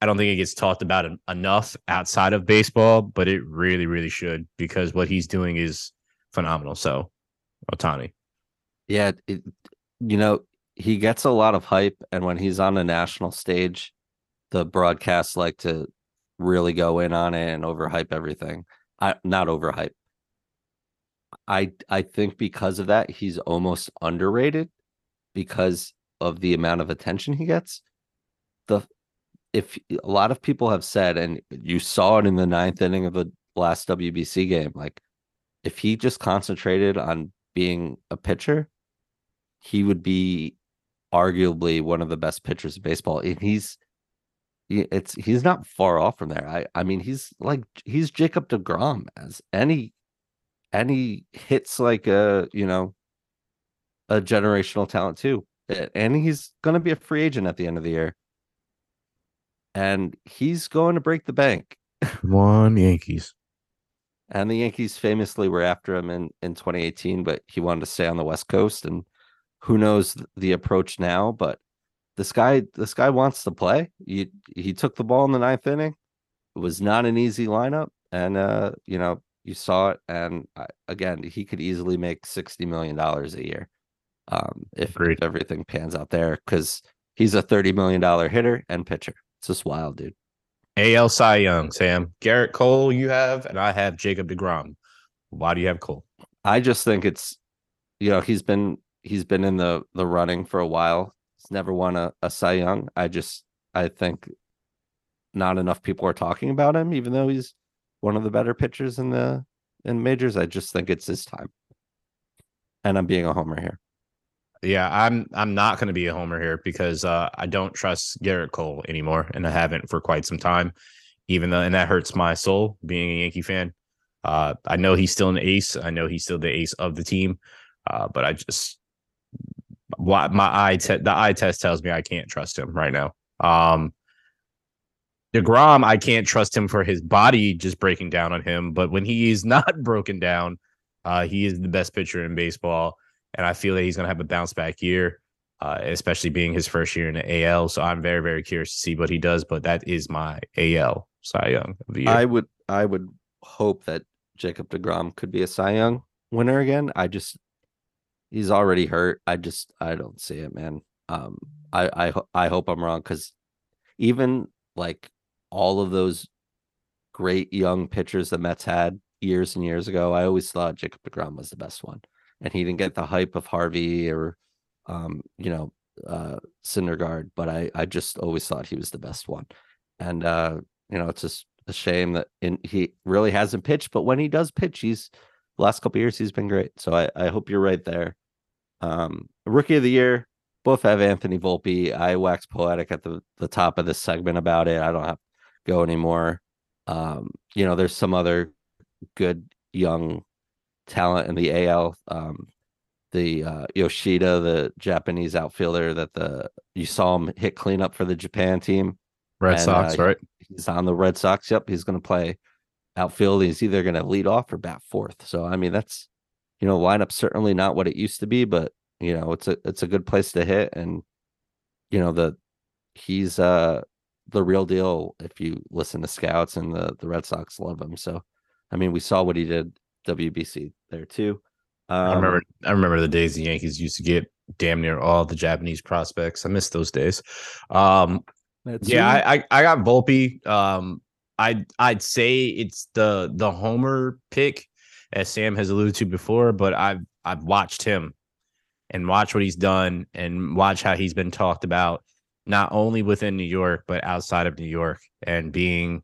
I don't think it gets talked about enough outside of baseball, but it really, really should because what he's doing is phenomenal. So, Ohtani. Yeah. It, you know, he gets a lot of hype. And when he's on a national stage, the broadcasts like to really go in on it and overhype everything. I not overhype, I I think because of that, he's almost underrated because of the amount of attention he gets. The if a lot of people have said, and you saw it in the ninth inning of the last WBC game, like if he just concentrated on being a pitcher, he would be arguably one of the best pitchers in baseball. And he's it's he's not far off from there. I I mean he's like he's Jacob DeGrom as any and he hits like a you know a generational talent too and he's going to be a free agent at the end of the year. And he's going to break the bank. One yankees. And the yankees famously were after him in in 2018 but he wanted to stay on the west coast and who knows the approach now but this guy this guy wants to play. He he took the ball in the ninth inning. It was not an easy lineup and uh you know you saw it, and again, he could easily make sixty million dollars a year um, if, if everything pans out there because he's a thirty million dollar hitter and pitcher. It's just wild, dude. AL Cy Young, Sam Garrett Cole, you have, and I have Jacob Degrom. Why do you have Cole? I just think it's, you know, he's been he's been in the the running for a while. He's never won a, a Cy Young. I just I think not enough people are talking about him, even though he's one of the better pitchers in the in majors. I just think it's his time. And I'm being a homer here. Yeah, I'm I'm not going to be a homer here because uh, I don't trust Garrett Cole anymore, and I haven't for quite some time. Even though, and that hurts my soul being a Yankee fan. Uh, I know he's still an ace. I know he's still the ace of the team, uh, but I just my eye te- the eye test tells me I can't trust him right now. Um, DeGrom, I can't trust him for his body just breaking down on him. But when he is not broken down, uh, he is the best pitcher in baseball. And I feel that he's going to have a bounce back year, uh, especially being his first year in the AL. So I'm very, very curious to see what he does. But that is my AL Cy Young of the year. I would, I would hope that Jacob DeGrom could be a Cy Young winner again. I just, he's already hurt. I just, I don't see it, man. Um, I, I, I hope I'm wrong because even like all of those great young pitchers the Mets had years and years ago, I always thought Jacob DeGrom was the best one, and he didn't get the hype of Harvey or, um, you know, uh, Syndergaard, but I I just always thought he was the best one, and uh, you know, it's just a shame that in, he really hasn't pitched, but when he does pitch, he's last couple years he's been great. So I I hope you're right there. Um, rookie of the year, both have Anthony Volpe. I wax poetic at the the top of this segment about it. I don't have go anymore. Um, you know, there's some other good young talent in the AL. Um, the uh, Yoshida, the Japanese outfielder that the you saw him hit cleanup for the Japan team. Red and, Sox, uh, right? He's on the Red Sox. Yep, he's going to play outfield. He's either going to lead off or bat fourth. So I mean, that's you know, lineup certainly not what it used to be, but you know, it's a it's a good place to hit, and you know the he's uh the real deal if you listen to scouts and the the Red Sox love him. So I mean we saw what he did WBC there too. Um, I remember I remember the days the Yankees used to get damn near all the Japanese prospects. I miss those days. Um yeah, I, I, I got Volpe. Um I'd I'd say it's the the homer pick, as Sam has alluded to before, but I've I've watched him and watch what he's done and watch how he's been talked about not only within New York but outside of New York and being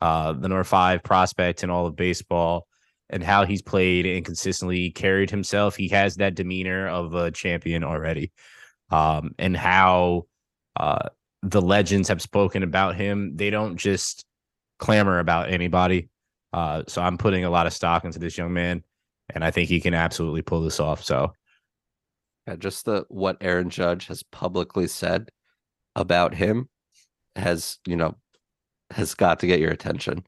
uh, the number five prospect in all of baseball and how he's played and consistently carried himself. He has that demeanor of a champion already, um, and how uh, the legends have spoken about him. They don't just clamor about anybody. Uh, so I'm putting a lot of stock into this young man, and I think he can absolutely pull this off. So, yeah, just the what Aaron Judge has publicly said about him has you know has got to get your attention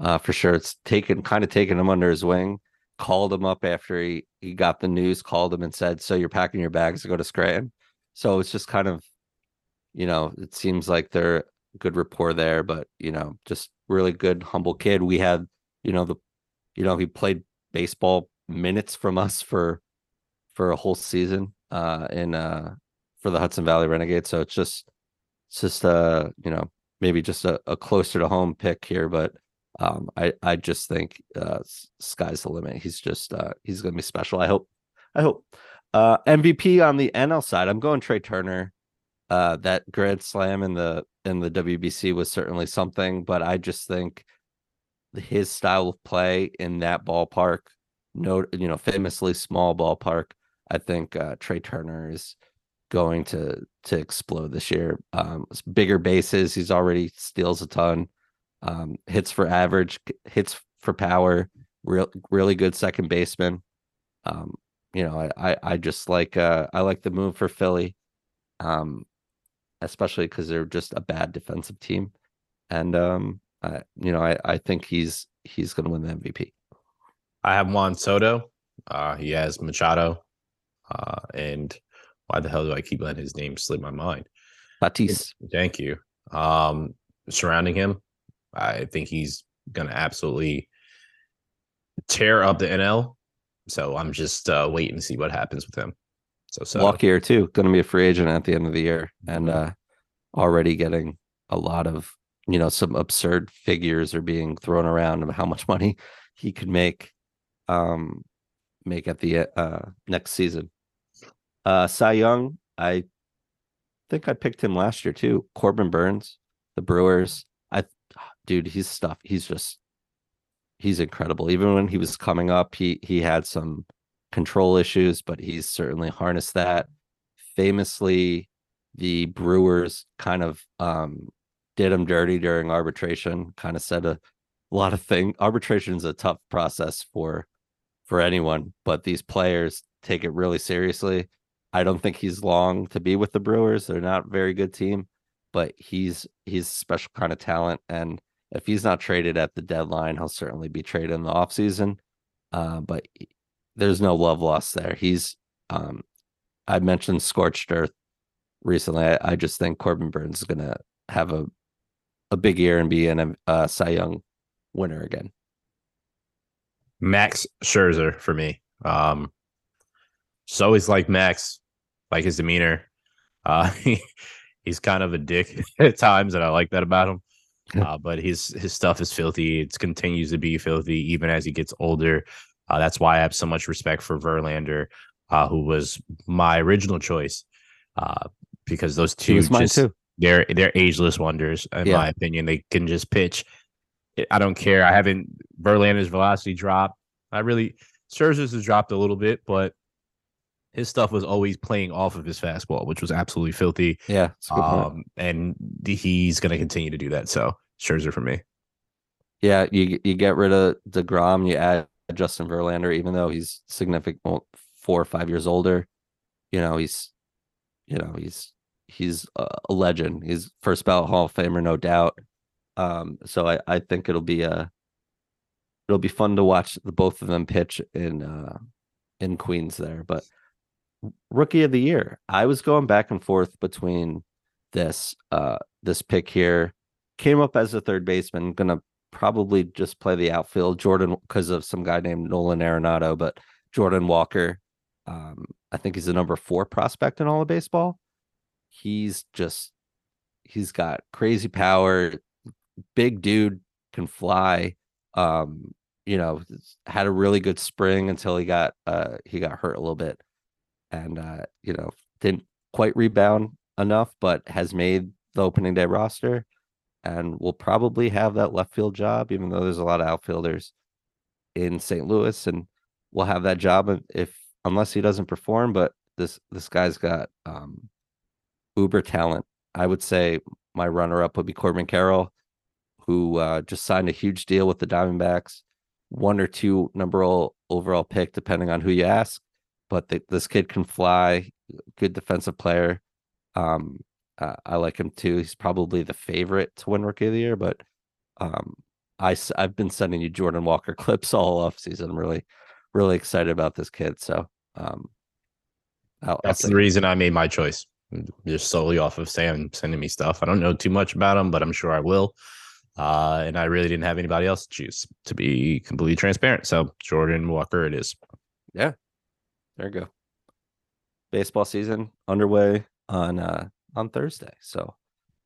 uh, for sure. It's taken kind of taken him under his wing, called him up after he he got the news, called him and said, "So you're packing your bags to go to Scranton." So it's just kind of, you know, it seems like they're good rapport there, but you know, just really good, humble kid. We had, you know, the, you know, he played baseball minutes from us for for a whole season uh in uh for the Hudson Valley Renegades. So it's just it's just uh, you know, maybe just a, a closer to home pick here, but um I I just think uh sky's the limit. He's just uh he's gonna be special. I hope. I hope. Uh MVP on the NL side, I'm going Trea Turner. Uh that grand slam in the in the WBC was certainly something, but I just think his style of play in that ballpark, no, you know, famously small ballpark, I think uh, Trea Turner is going to to explode this year. Um, bigger bases, he's already steals a ton. Um, hits for average, hits for power. Real, really good second baseman. Um, you know, I, I, I just like uh, I like the move for Philly, um, especially because they're just a bad defensive team, and um, I, you know, I, I think he's he's going to win the MVP. I have Juan Soto. Uh, he has Machado, uh, and why the hell do I keep letting his name slip my mind? Tatis. Thank you. Um, surrounding him, I think he's going to absolutely tear up the NL. So I'm just uh, waiting to see what happens with him. So, so walk here too. Going to be a free agent at the end of the year, and uh, already getting a lot of you know some absurd figures are being thrown around of how much money he could make um make at the uh next season uh, Cy Young, I think I picked him last year too. Corbin Burnes, the Brewers. I, dude, he's stuff. He's just, he's incredible. Even when he was coming up, he he had some control issues, but he's certainly harnessed that. Famously, the Brewers kind of um, did him dirty during arbitration. Kind of said a lot of things. Arbitration is a tough process for for anyone, but these players take it really seriously I don't think he's long to be with the Brewers. They're not a very good team, but he's he's a special kind of talent. And if he's not traded at the deadline, he'll certainly be traded in the offseason. Uh, but there's no love lost there. He's um, I mentioned scorched earth recently. I, I just think Corbin Burnes is gonna have a a big year and be an uh, Cy Young winner again. Max Scherzer for me. Um, so always like Max like his demeanor. Uh, he, he's kind of a dick at times, and I like that about him. Uh, but his his stuff is filthy. It continues to be filthy even as he gets older. Uh, that's why I have so much respect for Verlander, uh, who was my original choice. Uh, because those two just they're they're ageless wonders in yeah. my opinion. They can just pitch. I don't care. I haven't Verlander's velocity dropped. I really Scherzer's has dropped a little bit, but his stuff was always playing off of his fastball, which was absolutely filthy. Yeah. Um, and he's going to continue to do that. So Scherzer for me. Yeah. You, you get rid of DeGrom, you add Justin Verlander, even though he's significant well, four or five years older. You know, he's, you know, he's, he's a legend. He's first ballot Hall of Famer, no doubt. Um, so I, I think it'll be a, it'll be fun to watch the both of them pitch in, uh, in Queens there. But rookie of the year. I was going back and forth between this uh this pick here. Came up as a third baseman, gonna probably just play the outfield. Jordan because of some guy named Nolan Arenado, but Jordan Walker. Um, I think he's the number four prospect in all of baseball. He's just he's got crazy power, big dude, can fly. Um, you know, had a really good spring until he got uh he got hurt a little bit and uh, you know, didn't quite rebound enough, but has made the opening day roster and will probably have that left field job, even though there's a lot of outfielders in St. Louis and will have that job if unless he doesn't perform. But this this guy's got um uber talent. I would say my runner up would be Corbin Carroll, who uh, just signed a huge deal with the Diamondbacks, one or two number overall pick, depending on who you ask. But the, this kid can fly, good defensive player. Um, uh, I like him too. He's probably the favorite to win Rookie of the Year, but um, I I've been sending you Jordan Walker clips all off season. I'm really, really excited about this kid. So um, I'll, that's I'll the reason I made my choice, just solely off of Sam sending me stuff. I don't know too much about him, but I'm sure I will. Uh, and I really there you go. Baseball season underway on uh on Thursday. So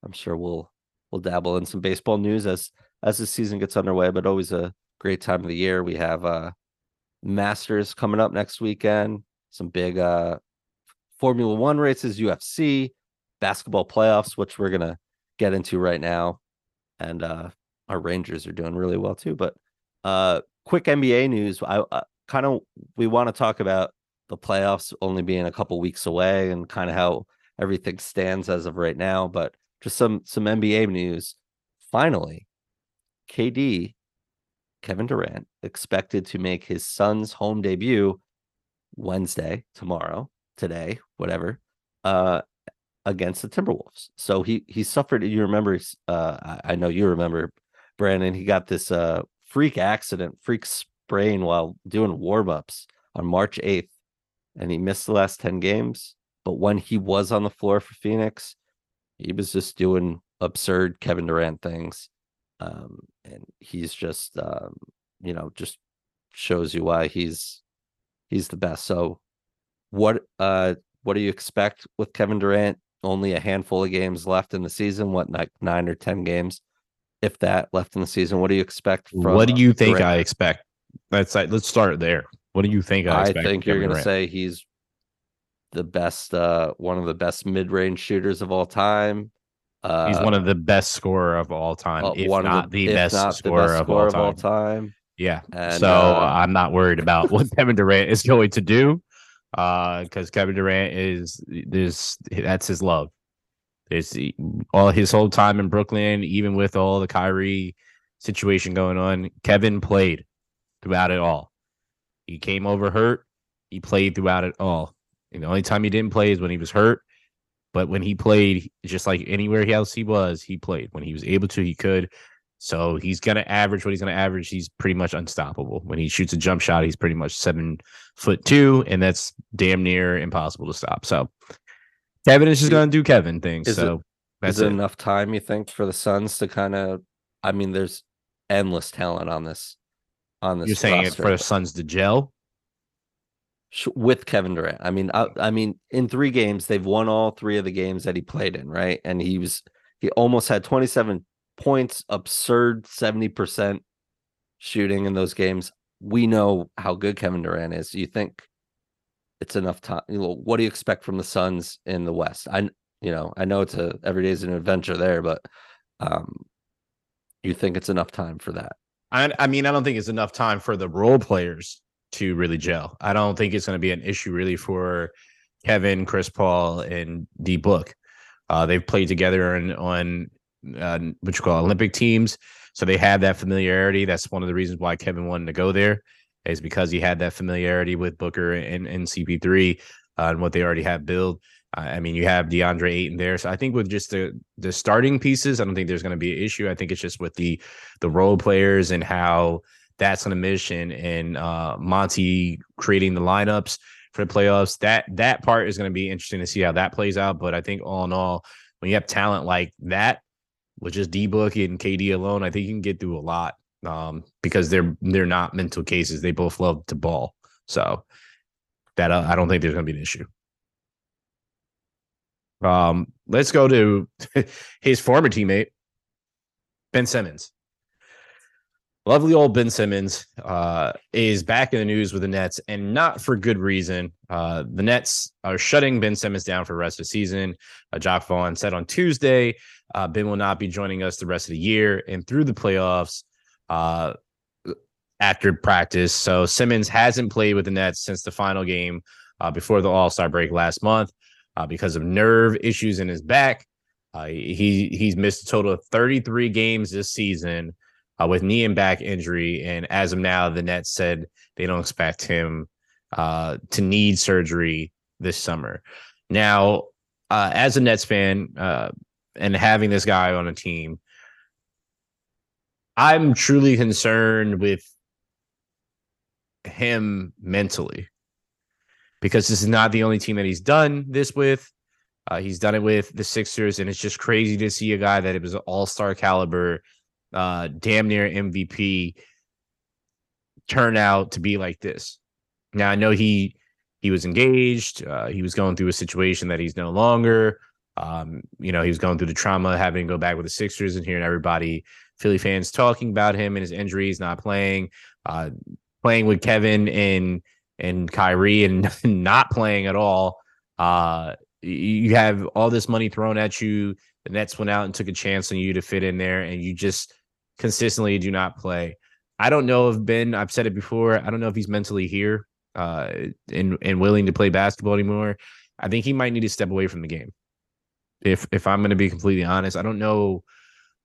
I'm sure we'll we'll dabble in some baseball news as as the season gets underway, but always a great time of the year. We have uh Masters coming up next weekend, some big uh Formula 1 races, UFC, basketball playoffs which we're to get into right now. And uh our Rangers are doing really well too, but uh quick NBA news. I, I kind of we want to talk about the playoffs only being a couple weeks away and kind of how everything stands as of right now. But just some some NBA news. Finally, KD, Kevin Durant, expected to make his Suns' home debut Wednesday, tomorrow, today, whatever, uh, against the Timberwolves. So he he suffered. You remember? Uh, I, know you remember, Branden. He got this uh freak accident, freak sprain while doing warm ups on March eighth, and he missed the last ten games. But when he was on the floor for Phoenix, he was just doing absurd Kevin Durant things. Um, and he's just, um, you know, just shows you why he's he's the best. So, what uh, what do you expect with Kevin Durant? Only a handful of games left in the season. What like nine or ten games, if that, left in the season. What do you expect? From, what do you think Durant? I expect? Let's let's start there. What do you think I, I think you're going to say he's the best, uh, one of the best mid-range shooters of all time. Uh, He's one of the best scorer of all time, uh, if not the, the best not scorer, the best of, all of, all time. Yeah. And, so uh, I'm not worried about what Kevin Durant is going to do, because uh, Kevin Durant is this that's his love. It's all his whole time in Brooklyn, even with all the Kyrie situation going on. Kevin played throughout it all. He came over hurt. He played throughout it all. And the only time he didn't play is when he was hurt. But when he played, just like anywhere else he was, he played. When he was able to, he could. So he's gonna average what he's gonna average. He's pretty much unstoppable. When he shoots a jump shot, he's pretty much seven foot two, and that's damn near impossible to stop. So Kevin is just gonna do Kevin things. Is so it, that's it, it enough time you think for the Suns to kind of? I mean, there's endless talent on this. On this, you're saying roster. it for the Suns to gel with Kevin Durant. I mean, I, I, mean, in three games, they've won all three of the games that he played in, right? And he was he almost had 27 points, absurd 70% shooting in those games. We know how good Kevin Durant is. You think it's enough time? You know, what do you expect from the Suns in the West? I you know, I know it's a every day is an adventure there, but um you think it's enough time for that? I I mean, I don't think it's enough time for the role players to really gel. I don't think it's going to be an issue really for Kevin, Chris Paul, and D Book. Uh, they've played together on on uh, what you call Olympic teams, so they have that familiarity. That's one of the reasons why Kevin wanted to go there, is because he had that familiarity with Booker and, and CP3 uh, and what they already have built. I mean, you have DeAndre Ayton there, so I think with just the the starting pieces, I don't think there's going to be an issue. I think it's just with the the role players and how that's on a mission and uh, Monty creating the lineups for the playoffs. That that part is going to be interesting to see how that plays out. But I think all in all, when you have talent like that, with just D book and KD alone, I think you can get through a lot. Um, because they're they're not mental cases. They both love to ball. So that uh, I don't think there's gonna be an issue. Um, let's go to his former teammate, Ben Simmons. Lovely old Ben Simmons uh, is back in the news with the Nets, and not for good reason. Uh, the Nets are shutting Ben Simmons down for the rest of the season. Uh, Jacque Vaughn said on Tuesday, uh, Ben will not be joining us the rest of the year and through the playoffs uh, after practice. So Simmons hasn't played with the Nets since the final game uh, before the All Star break last month uh, because of nerve issues in his back. Uh, he he's missed a total of 33 games this season uh, with knee and back injury, and as of now, the Nets said they don't expect him uh, to need surgery this summer. Now, uh, as a Nets fan uh, and having this guy on a team, I'm truly concerned with him mentally because this is not the only team that he's done this with. Uh, he's done it with the Sixers, and it's just crazy to see a guy that it was all star caliber, uh, damn near MVP, turn out to be like this. Now I know he he was engaged. Uh, he was going through a situation that he's no longer. Um, you know, he was going through the trauma, having to go back with the Sixers, and hearing everybody, Philly fans, talking about him and his injuries, not playing, uh, playing with Kevin and and Kyrie and not playing at all. Uh, you have all this money thrown at you. The Nets went out and took a chance on you to fit in there, and you just consistently do not play. I don't know if Ben, I've said it before, I don't know if he's mentally here uh, and and willing to play basketball anymore. I think he might need to step away from the game. If if I'm going to be completely honest, I don't know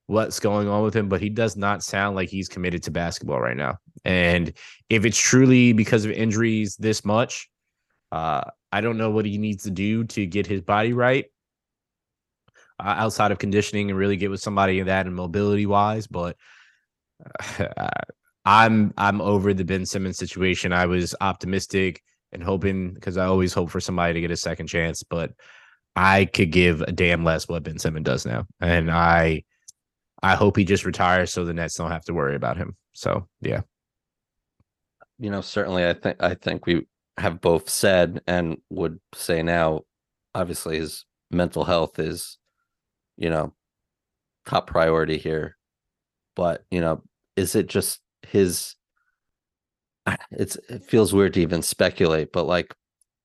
what's going on with him, but he does not sound like he's committed to basketball right now. And if it's truly because of injuries this much, uh, I don't know what he needs to do to get his body right uh, outside of conditioning and really get with somebody in that and mobility wise. But uh, I'm I'm over the Ben Simmons situation. I was optimistic and hoping because I always hope for somebody to get a second chance, but I could give a damn less what Ben Simmons does now, and I I hope he just retires so the Nets don't have to worry about him. So yeah. You know, certainly I think I think we have both said and would say now, obviously his mental health is, you know, top priority here. But, you know, is it just his it's it feels weird to even speculate, but like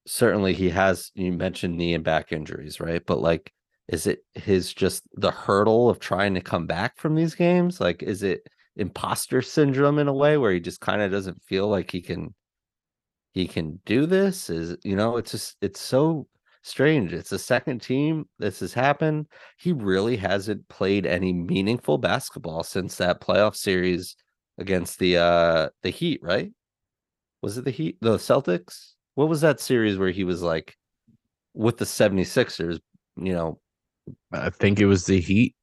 certainly he has you mentioned knee and back injuries, right? But like is it his just the hurdle of trying to come back from these games? Like, is it imposter syndrome in a way where he just kind of doesn't feel like he can he can do this? Is you know, it's just it's so strange. It's the second team this has happened. He really hasn't played any meaningful basketball since that playoff series against the uh the Heat, right? Was it the Heat? The Celtics? What was that series where he was like with the 76ers, you know, I think it was the Heat.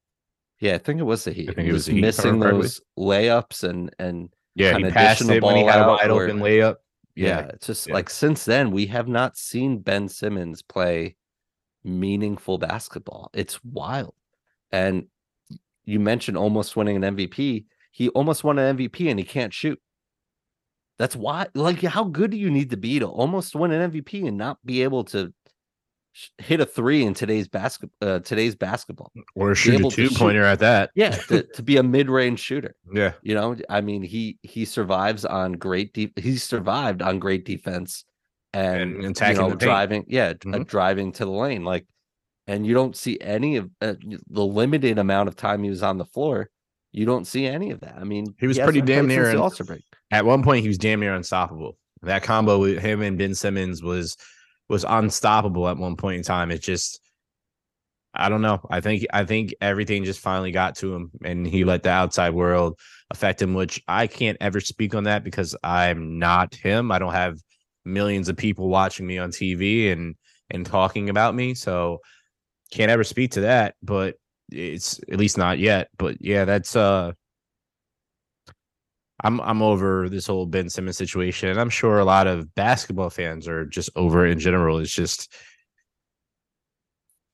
Yeah, I think it was the Heat. I think it was the Heat, missing those layups and and Yeah, he passed the it when he ball had a out wide or- open layup. yeah, Yeah, it's just yeah. like since then we have not seen Ben Simmons play meaningful basketball. It's wild. And you mentioned almost winning an MVP. He almost won an MVP and he can't shoot. That's why like how good do you need to be to almost win an MVP and not be able to hit a 3 in today's basket uh, today's basketball. or shoot a two shoot. pointer at that. Yeah, to, to be a mid-range shooter. Yeah, You know, I mean, he he survives on great deep. He survived on great defense and, And attacking you know, the driving. Yeah, uh, Mhm. driving to the lane. Like, and you don't see any of uh, the limited amount of time he was on the floor. You don't see any of that. I mean, He was pretty damn near an- break. at one point he was damn near unstoppable. That combo with him and Ben Simmons was was unstoppable at one point in time. It just I don't know. I think I think everything just finally got to him and he let the outside world affect him, which I can't ever speak on that because I'm not him. I don't have millions of people watching me on TV and and talking about me. So can't ever speak to that, but it's at least not yet. But yeah, that's uh I'm I'm over this whole Ben Simmons situation. And I'm sure a lot of basketball fans are just over in general. It's just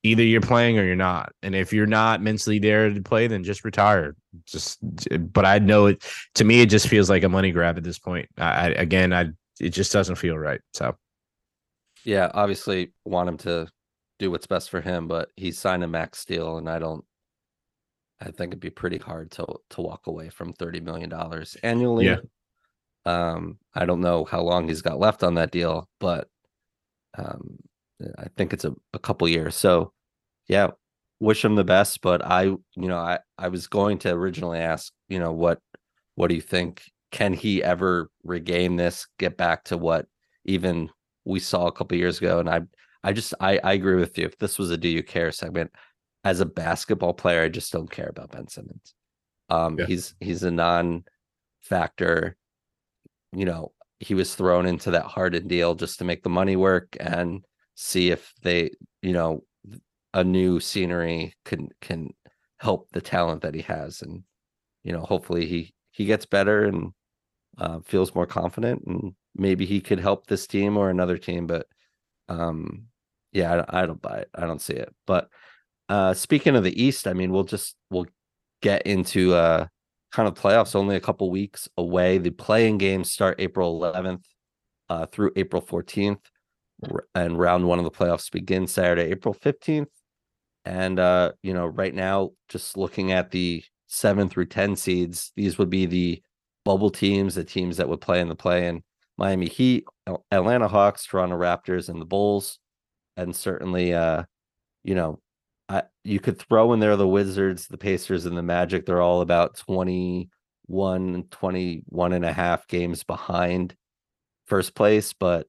either you're playing or you're not. And if you're not mentally there to play, then just retire. Just, but I know it. To me, it just feels like a money grab at this point. I, again, I it just doesn't feel right. So, yeah, obviously want him to do what's best for him, but he's signed a max deal, and I don't. I think it'd be pretty hard to to walk away from thirty million dollars annually. Yeah. Um, I don't know how long he's got left on that deal, but um, I think it's a, a couple years. So, yeah, wish him the best. But I, you know, I I was going to originally ask, you know, what what do you think? Can he ever regain this? Get back to what even we saw a couple years ago? And I I just I I agree with you. If this was a Do You Care segment, as a basketball player, I just don't care about Ben Simmons. Um, Yeah. he's he's a non-factor. You know, he was thrown into that Harden deal just to make the money work and see if they, you know, a new scenery can can help the talent that he has, and you know, hopefully he he gets better and uh, feels more confident, and maybe he could help this team or another team. But um, yeah, I, I don't buy it. I don't see it. But uh, speaking of the East, I mean, we'll just we'll get into uh kind of playoffs only a couple weeks away. The play-in games start April 11th uh, through April 14th, and round one of the playoffs begins Saturday, April 15th. And uh, you know, right now, just looking at the seven through 10 seeds, these would be the bubble teams, the teams that would play in the play in Miami Heat, Atlanta Hawks, Toronto Raptors, and the Bulls. And certainly uh, you know, You could throw in there the Wizards, the Pacers, and the Magic. They're all about 21, 21 and a half games behind first place, but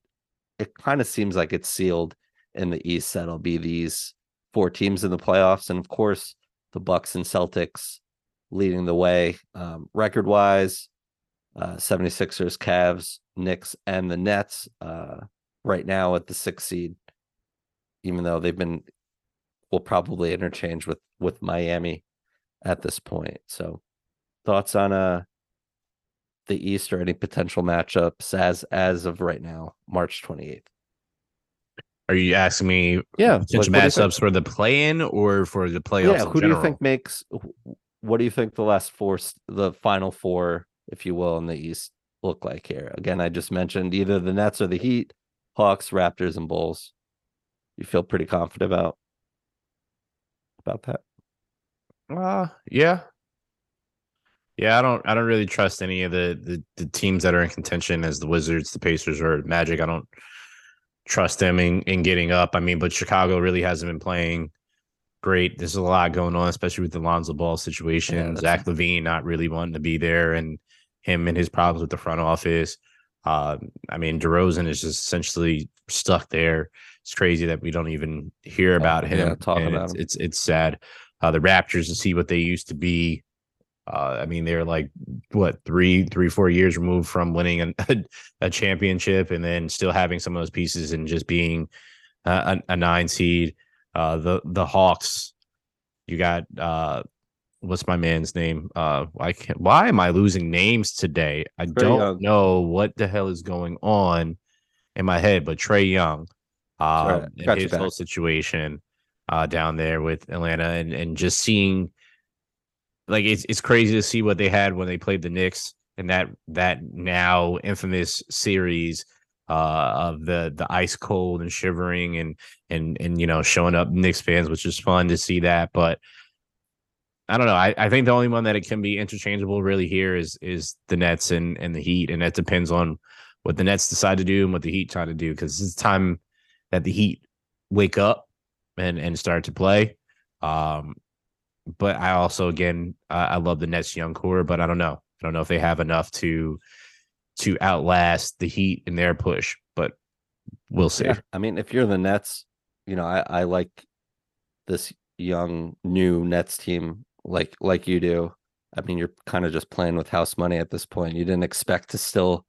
it kind of seems like it's sealed in the East. That'll be these four teams in the playoffs. And of course, the Bucks and Celtics leading the way um, record wise. Uh, 76ers, Cavs, Knicks, and the Nets uh, right now at the sixth seed, even though they've been will probably interchange with with Miami at this point. So thoughts on uh the East or any potential matchups as as of right now, March 28th. are you asking me Yeah, potential matchups for the play-in or for the playoffs? Yeah, in who do you think makes what do you think the last four the final four, if you will, in the East look like here? Again, I just mentioned either the Nets or the Heat, Hawks, Raptors, and Bulls. You feel pretty confident about about that? Uh yeah. Yeah, I don't I don't really trust any of the, the the teams that are in contention as the Wizards, the Pacers, or Magic. I don't trust them in, in getting up. I mean, but Chicago really hasn't been playing great. There's a lot going on, especially with the Lonzo Ball situation. that's- Zach LaVine not really wanting to be there and him and his problems with the front office. Uh, I mean, DeRozan is just essentially stuck there. It's crazy that we don't even hear about him. yeah, talk about it's, him. it's it's sad. Uh, the Raptors to see what they used to be. Uh, I mean, they're like what three, three, four years removed from winning an, a, a championship, and then still having some of those pieces and just being a, a nine seed. Uh, the the Hawks, you got uh, what's my man's name? Uh, why can't, why am I losing names today? I don't Young. know what the hell is going on in my head, but Trae Young, um, right. and Got you his whole situation uh, down there with Atlanta, and and just seeing like it's it's crazy to see what they had when they played the Knicks and that that now infamous series uh of the the ice cold and shivering and and and you know showing up Knicks fans, which is fun to see that. But I don't know. I, I think the only one that it can be interchangeable really here is is the Nets and and the Heat, and that depends on what the Nets decide to do and what the Heat try to do because it's time that the Heat wake up and and start to play. Um, but I also again I, I love the Nets young core, but I don't know. I don't know if they have enough to to outlast the Heat in their push, but we'll see. Yeah, I mean, if you're the Nets, you know, I, I like this young new Nets team like like you do. I mean, you're kind of just playing with house money at this point. You didn't expect to still,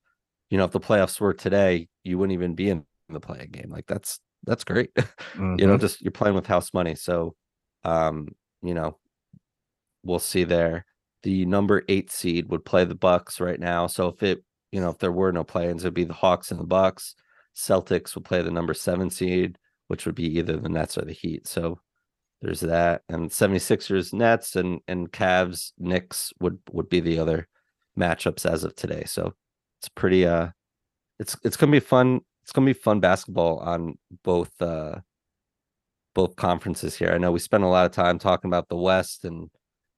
you know, if the playoffs were today, you wouldn't even be in the play-in game. Like that's that's great. you know, Mhm. just you're playing with house money. So um, you know, we'll see there. The number eight seed would play the Bucks right now. So if it, you know, if there were no play-ins, it'd be the Hawks and the Bucks. Celtics would play the number seven seed, which would be either the Nets or the Heat. So there's that. And 76ers Nets and and Cavs Knicks would would be the other matchups as of today. So it's pretty uh it's it's gonna be fun. It's gonna be fun basketball on both uh both conferences here. I know we spent a lot of time talking about the West and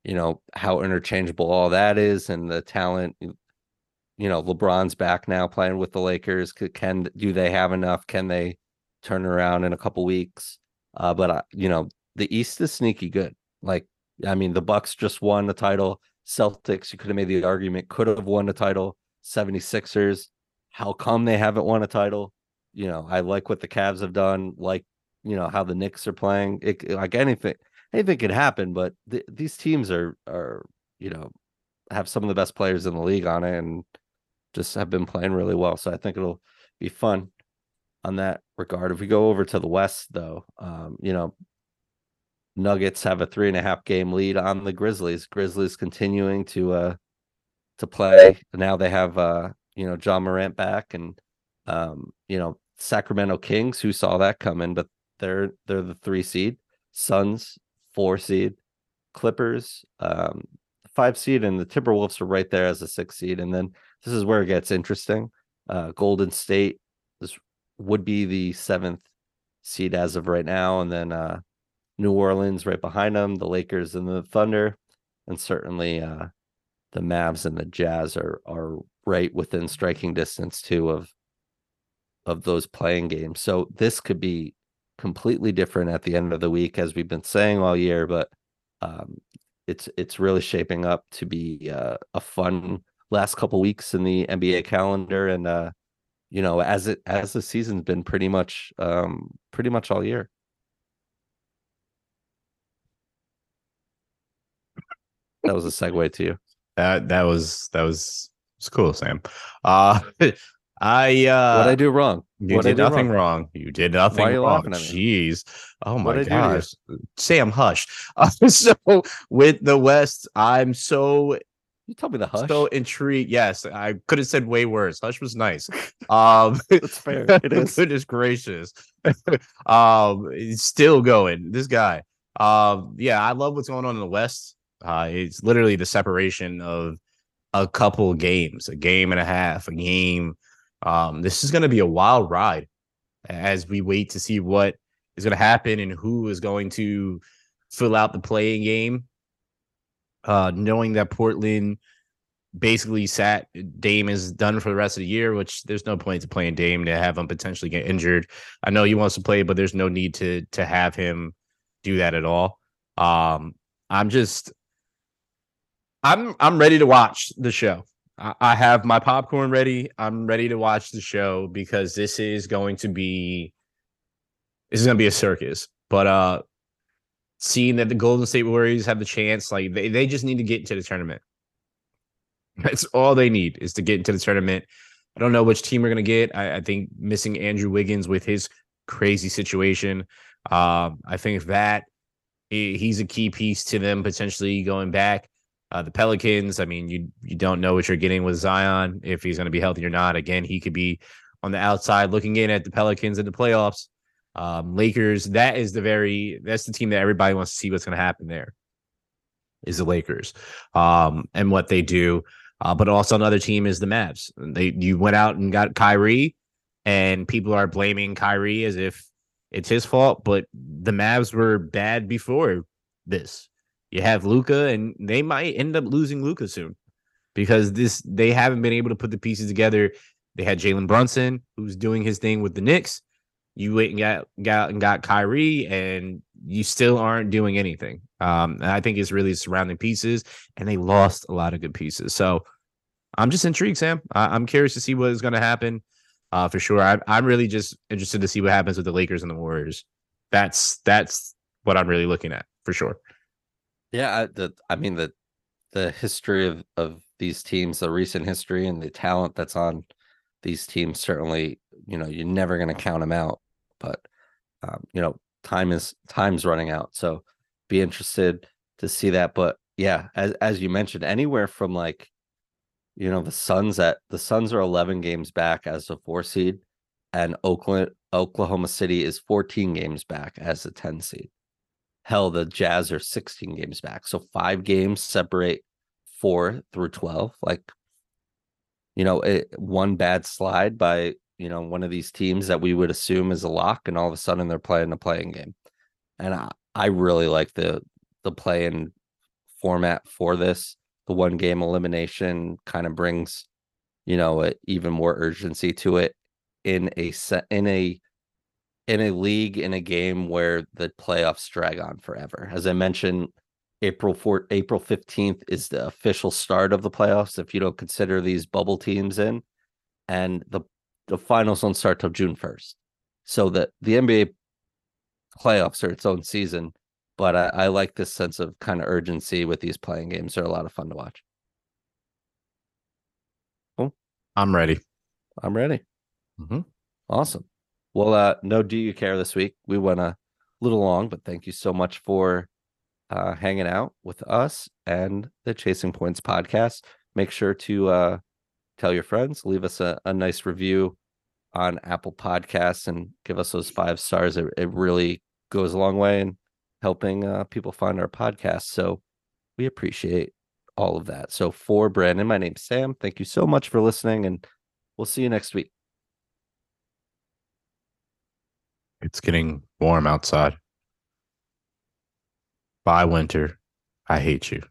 you know how interchangeable all that is and the talent you know LeBron's back now playing with the Lakers. Can do they have enough? Can they turn around in a couple weeks? Uh but you know the East is sneaky good. Like I mean the Bucks just won the title. Celtics you could have made the argument could have won the title. 76ers how come they haven't won a title you know I like what the Cavs have done like you know how the Knicks are playing it like anything anything could happen, but th- these teams are are you know have some of the best players in the league on it and just have been playing really well. So I think it'll be fun on that regard. If we go over to the West, though, um, you know, Nuggets have a three and a half game lead on the Grizzlies. Grizzlies continuing to uh to play. Now they have uh you know Ja Morant back and um you know Sacramento Kings who saw that coming, but they're they're the three seed. Suns four seed. Clippers, um, five seed, and the Timberwolves are right there as a six seed. And then this is where it gets interesting. Uh, Golden State this would be the seventh seed as of right now, and then uh, New Orleans right behind them, the Lakers and the Thunder, and certainly uh, the Mavs and the Jazz are are right within striking distance too of of those play-in games. So this could be completely different at the end of the week, as we've been saying all year. But um, it's it's really shaping up to be uh, a fun last couple weeks in the NBA calendar, and uh, you know, as it as the season's been pretty much um, pretty much all year. That was a segue to you. That that was that was it's cool, Sam. Uh I uh what I do wrong? You what did nothing wrong? wrong? You did nothing Why are you wrong. laughing at me? Jeez. Oh my What'd I do to gosh. Sam, hush. Uh, so with the West, I'm so You tell me the hush. so intrigued. Yes, I could have said way worse. Hush was nice. Um That's fair. It is. goodness gracious. um still going. This guy. Um yeah, I love what's going on in the West. Uh it's literally the separation of a couple games, a game and a half, a game um, this is going to be a wild ride as we wait to see what is going to happen and who is going to fill out the play-in game. Uh, knowing that Portland basically sat Dame is done for the rest of the year, which there's no point to playing Dame to have him potentially get injured. I know he wants to play, but there's no need to to have him do that at all. Um, I'm just I'm I'm ready to watch the show. I, have my popcorn ready. I'm ready to watch the show because this is going to be this is going to be a circus. But uh seeing that the Golden State Warriors have the chance, like they, they just need to get into the tournament. That's all they need is to get into the tournament. I don't know which team we're gonna get. I, I think missing Andrew Wiggins with his crazy situation. Um, I think that he- he's a key piece to them potentially going back. Uh, the Pelicans, I mean, you you don't know what you're getting with Zion if he's going to be healthy or not. Again, he could be on the outside looking in at the Pelicans in the playoffs. Um, Lakers, that is the very that's the team that everybody wants to see what's going to happen there. Is the Lakers, um, and what they do. Uh, but also another team is the Mavs. They you went out and got Kyrie, and people are blaming Kyrie as if it's his fault. But the Mavs were bad before this. You have Luka, and they might end up losing Luka soon because this they haven't been able to put the pieces together. They had Jalen Brunson, who's doing his thing with the Knicks. You went and got got and got Kyrie, and you still aren't doing anything. Um, and I think it's really surrounding pieces, and they lost a lot of good pieces. So I'm just intrigued, Sam. I, I'm curious to see what is going to happen. Uh, for sure, I, I'm really just interested to see what happens with the Lakers and the Warriors. That's that's what I'm really looking at for sure. Yeah, I, the I mean the the history of of these teams, the recent history and the talent that's on these teams certainly, you know, you're never going to count them out, but um, you know, time is time's running out. So be interested to see that, but yeah, as as you mentioned, anywhere from like you know, the Suns at the Suns are 11 games back as a 4 seed and Oakland Oklahoma City is 14 games back as a 10 seed. Hell, the Jazz are 16 games back. So five games separate four through 12. Like, you know, it, one bad slide by, you know, one of these teams that we would assume is a lock, and all of a sudden they're playing a play-in game. And I, I really like the the play in format for this. The one game elimination kind of brings, you know, a, even more urgency to it in a set in a in a league in a game where the playoffs drag on forever. As I mentioned, April 4 April 15th is the official start of the playoffs if you don't consider these bubble teams in and the the finals don't start till June 1st. So that the NBA playoffs are its own season, but I, I like this sense of kind of urgency with these play-in games. They're a lot of fun to watch. Cool. I'm ready. I'm ready. Mm-hmm. Awesome. Well, uh, no, do you care this week? We went a little long, but thank you so much for uh, hanging out with us and the Chasing Points podcast. Make sure to uh, tell your friends, leave us a, a nice review on Apple Podcasts, and give us those five stars. It, it really goes a long way in helping uh, people find our podcast. So we appreciate all of that. So for Branden, my name's Sam. Thank you so much for listening, and we'll see you next week. It's getting warm outside. Bye, winter. I hate you.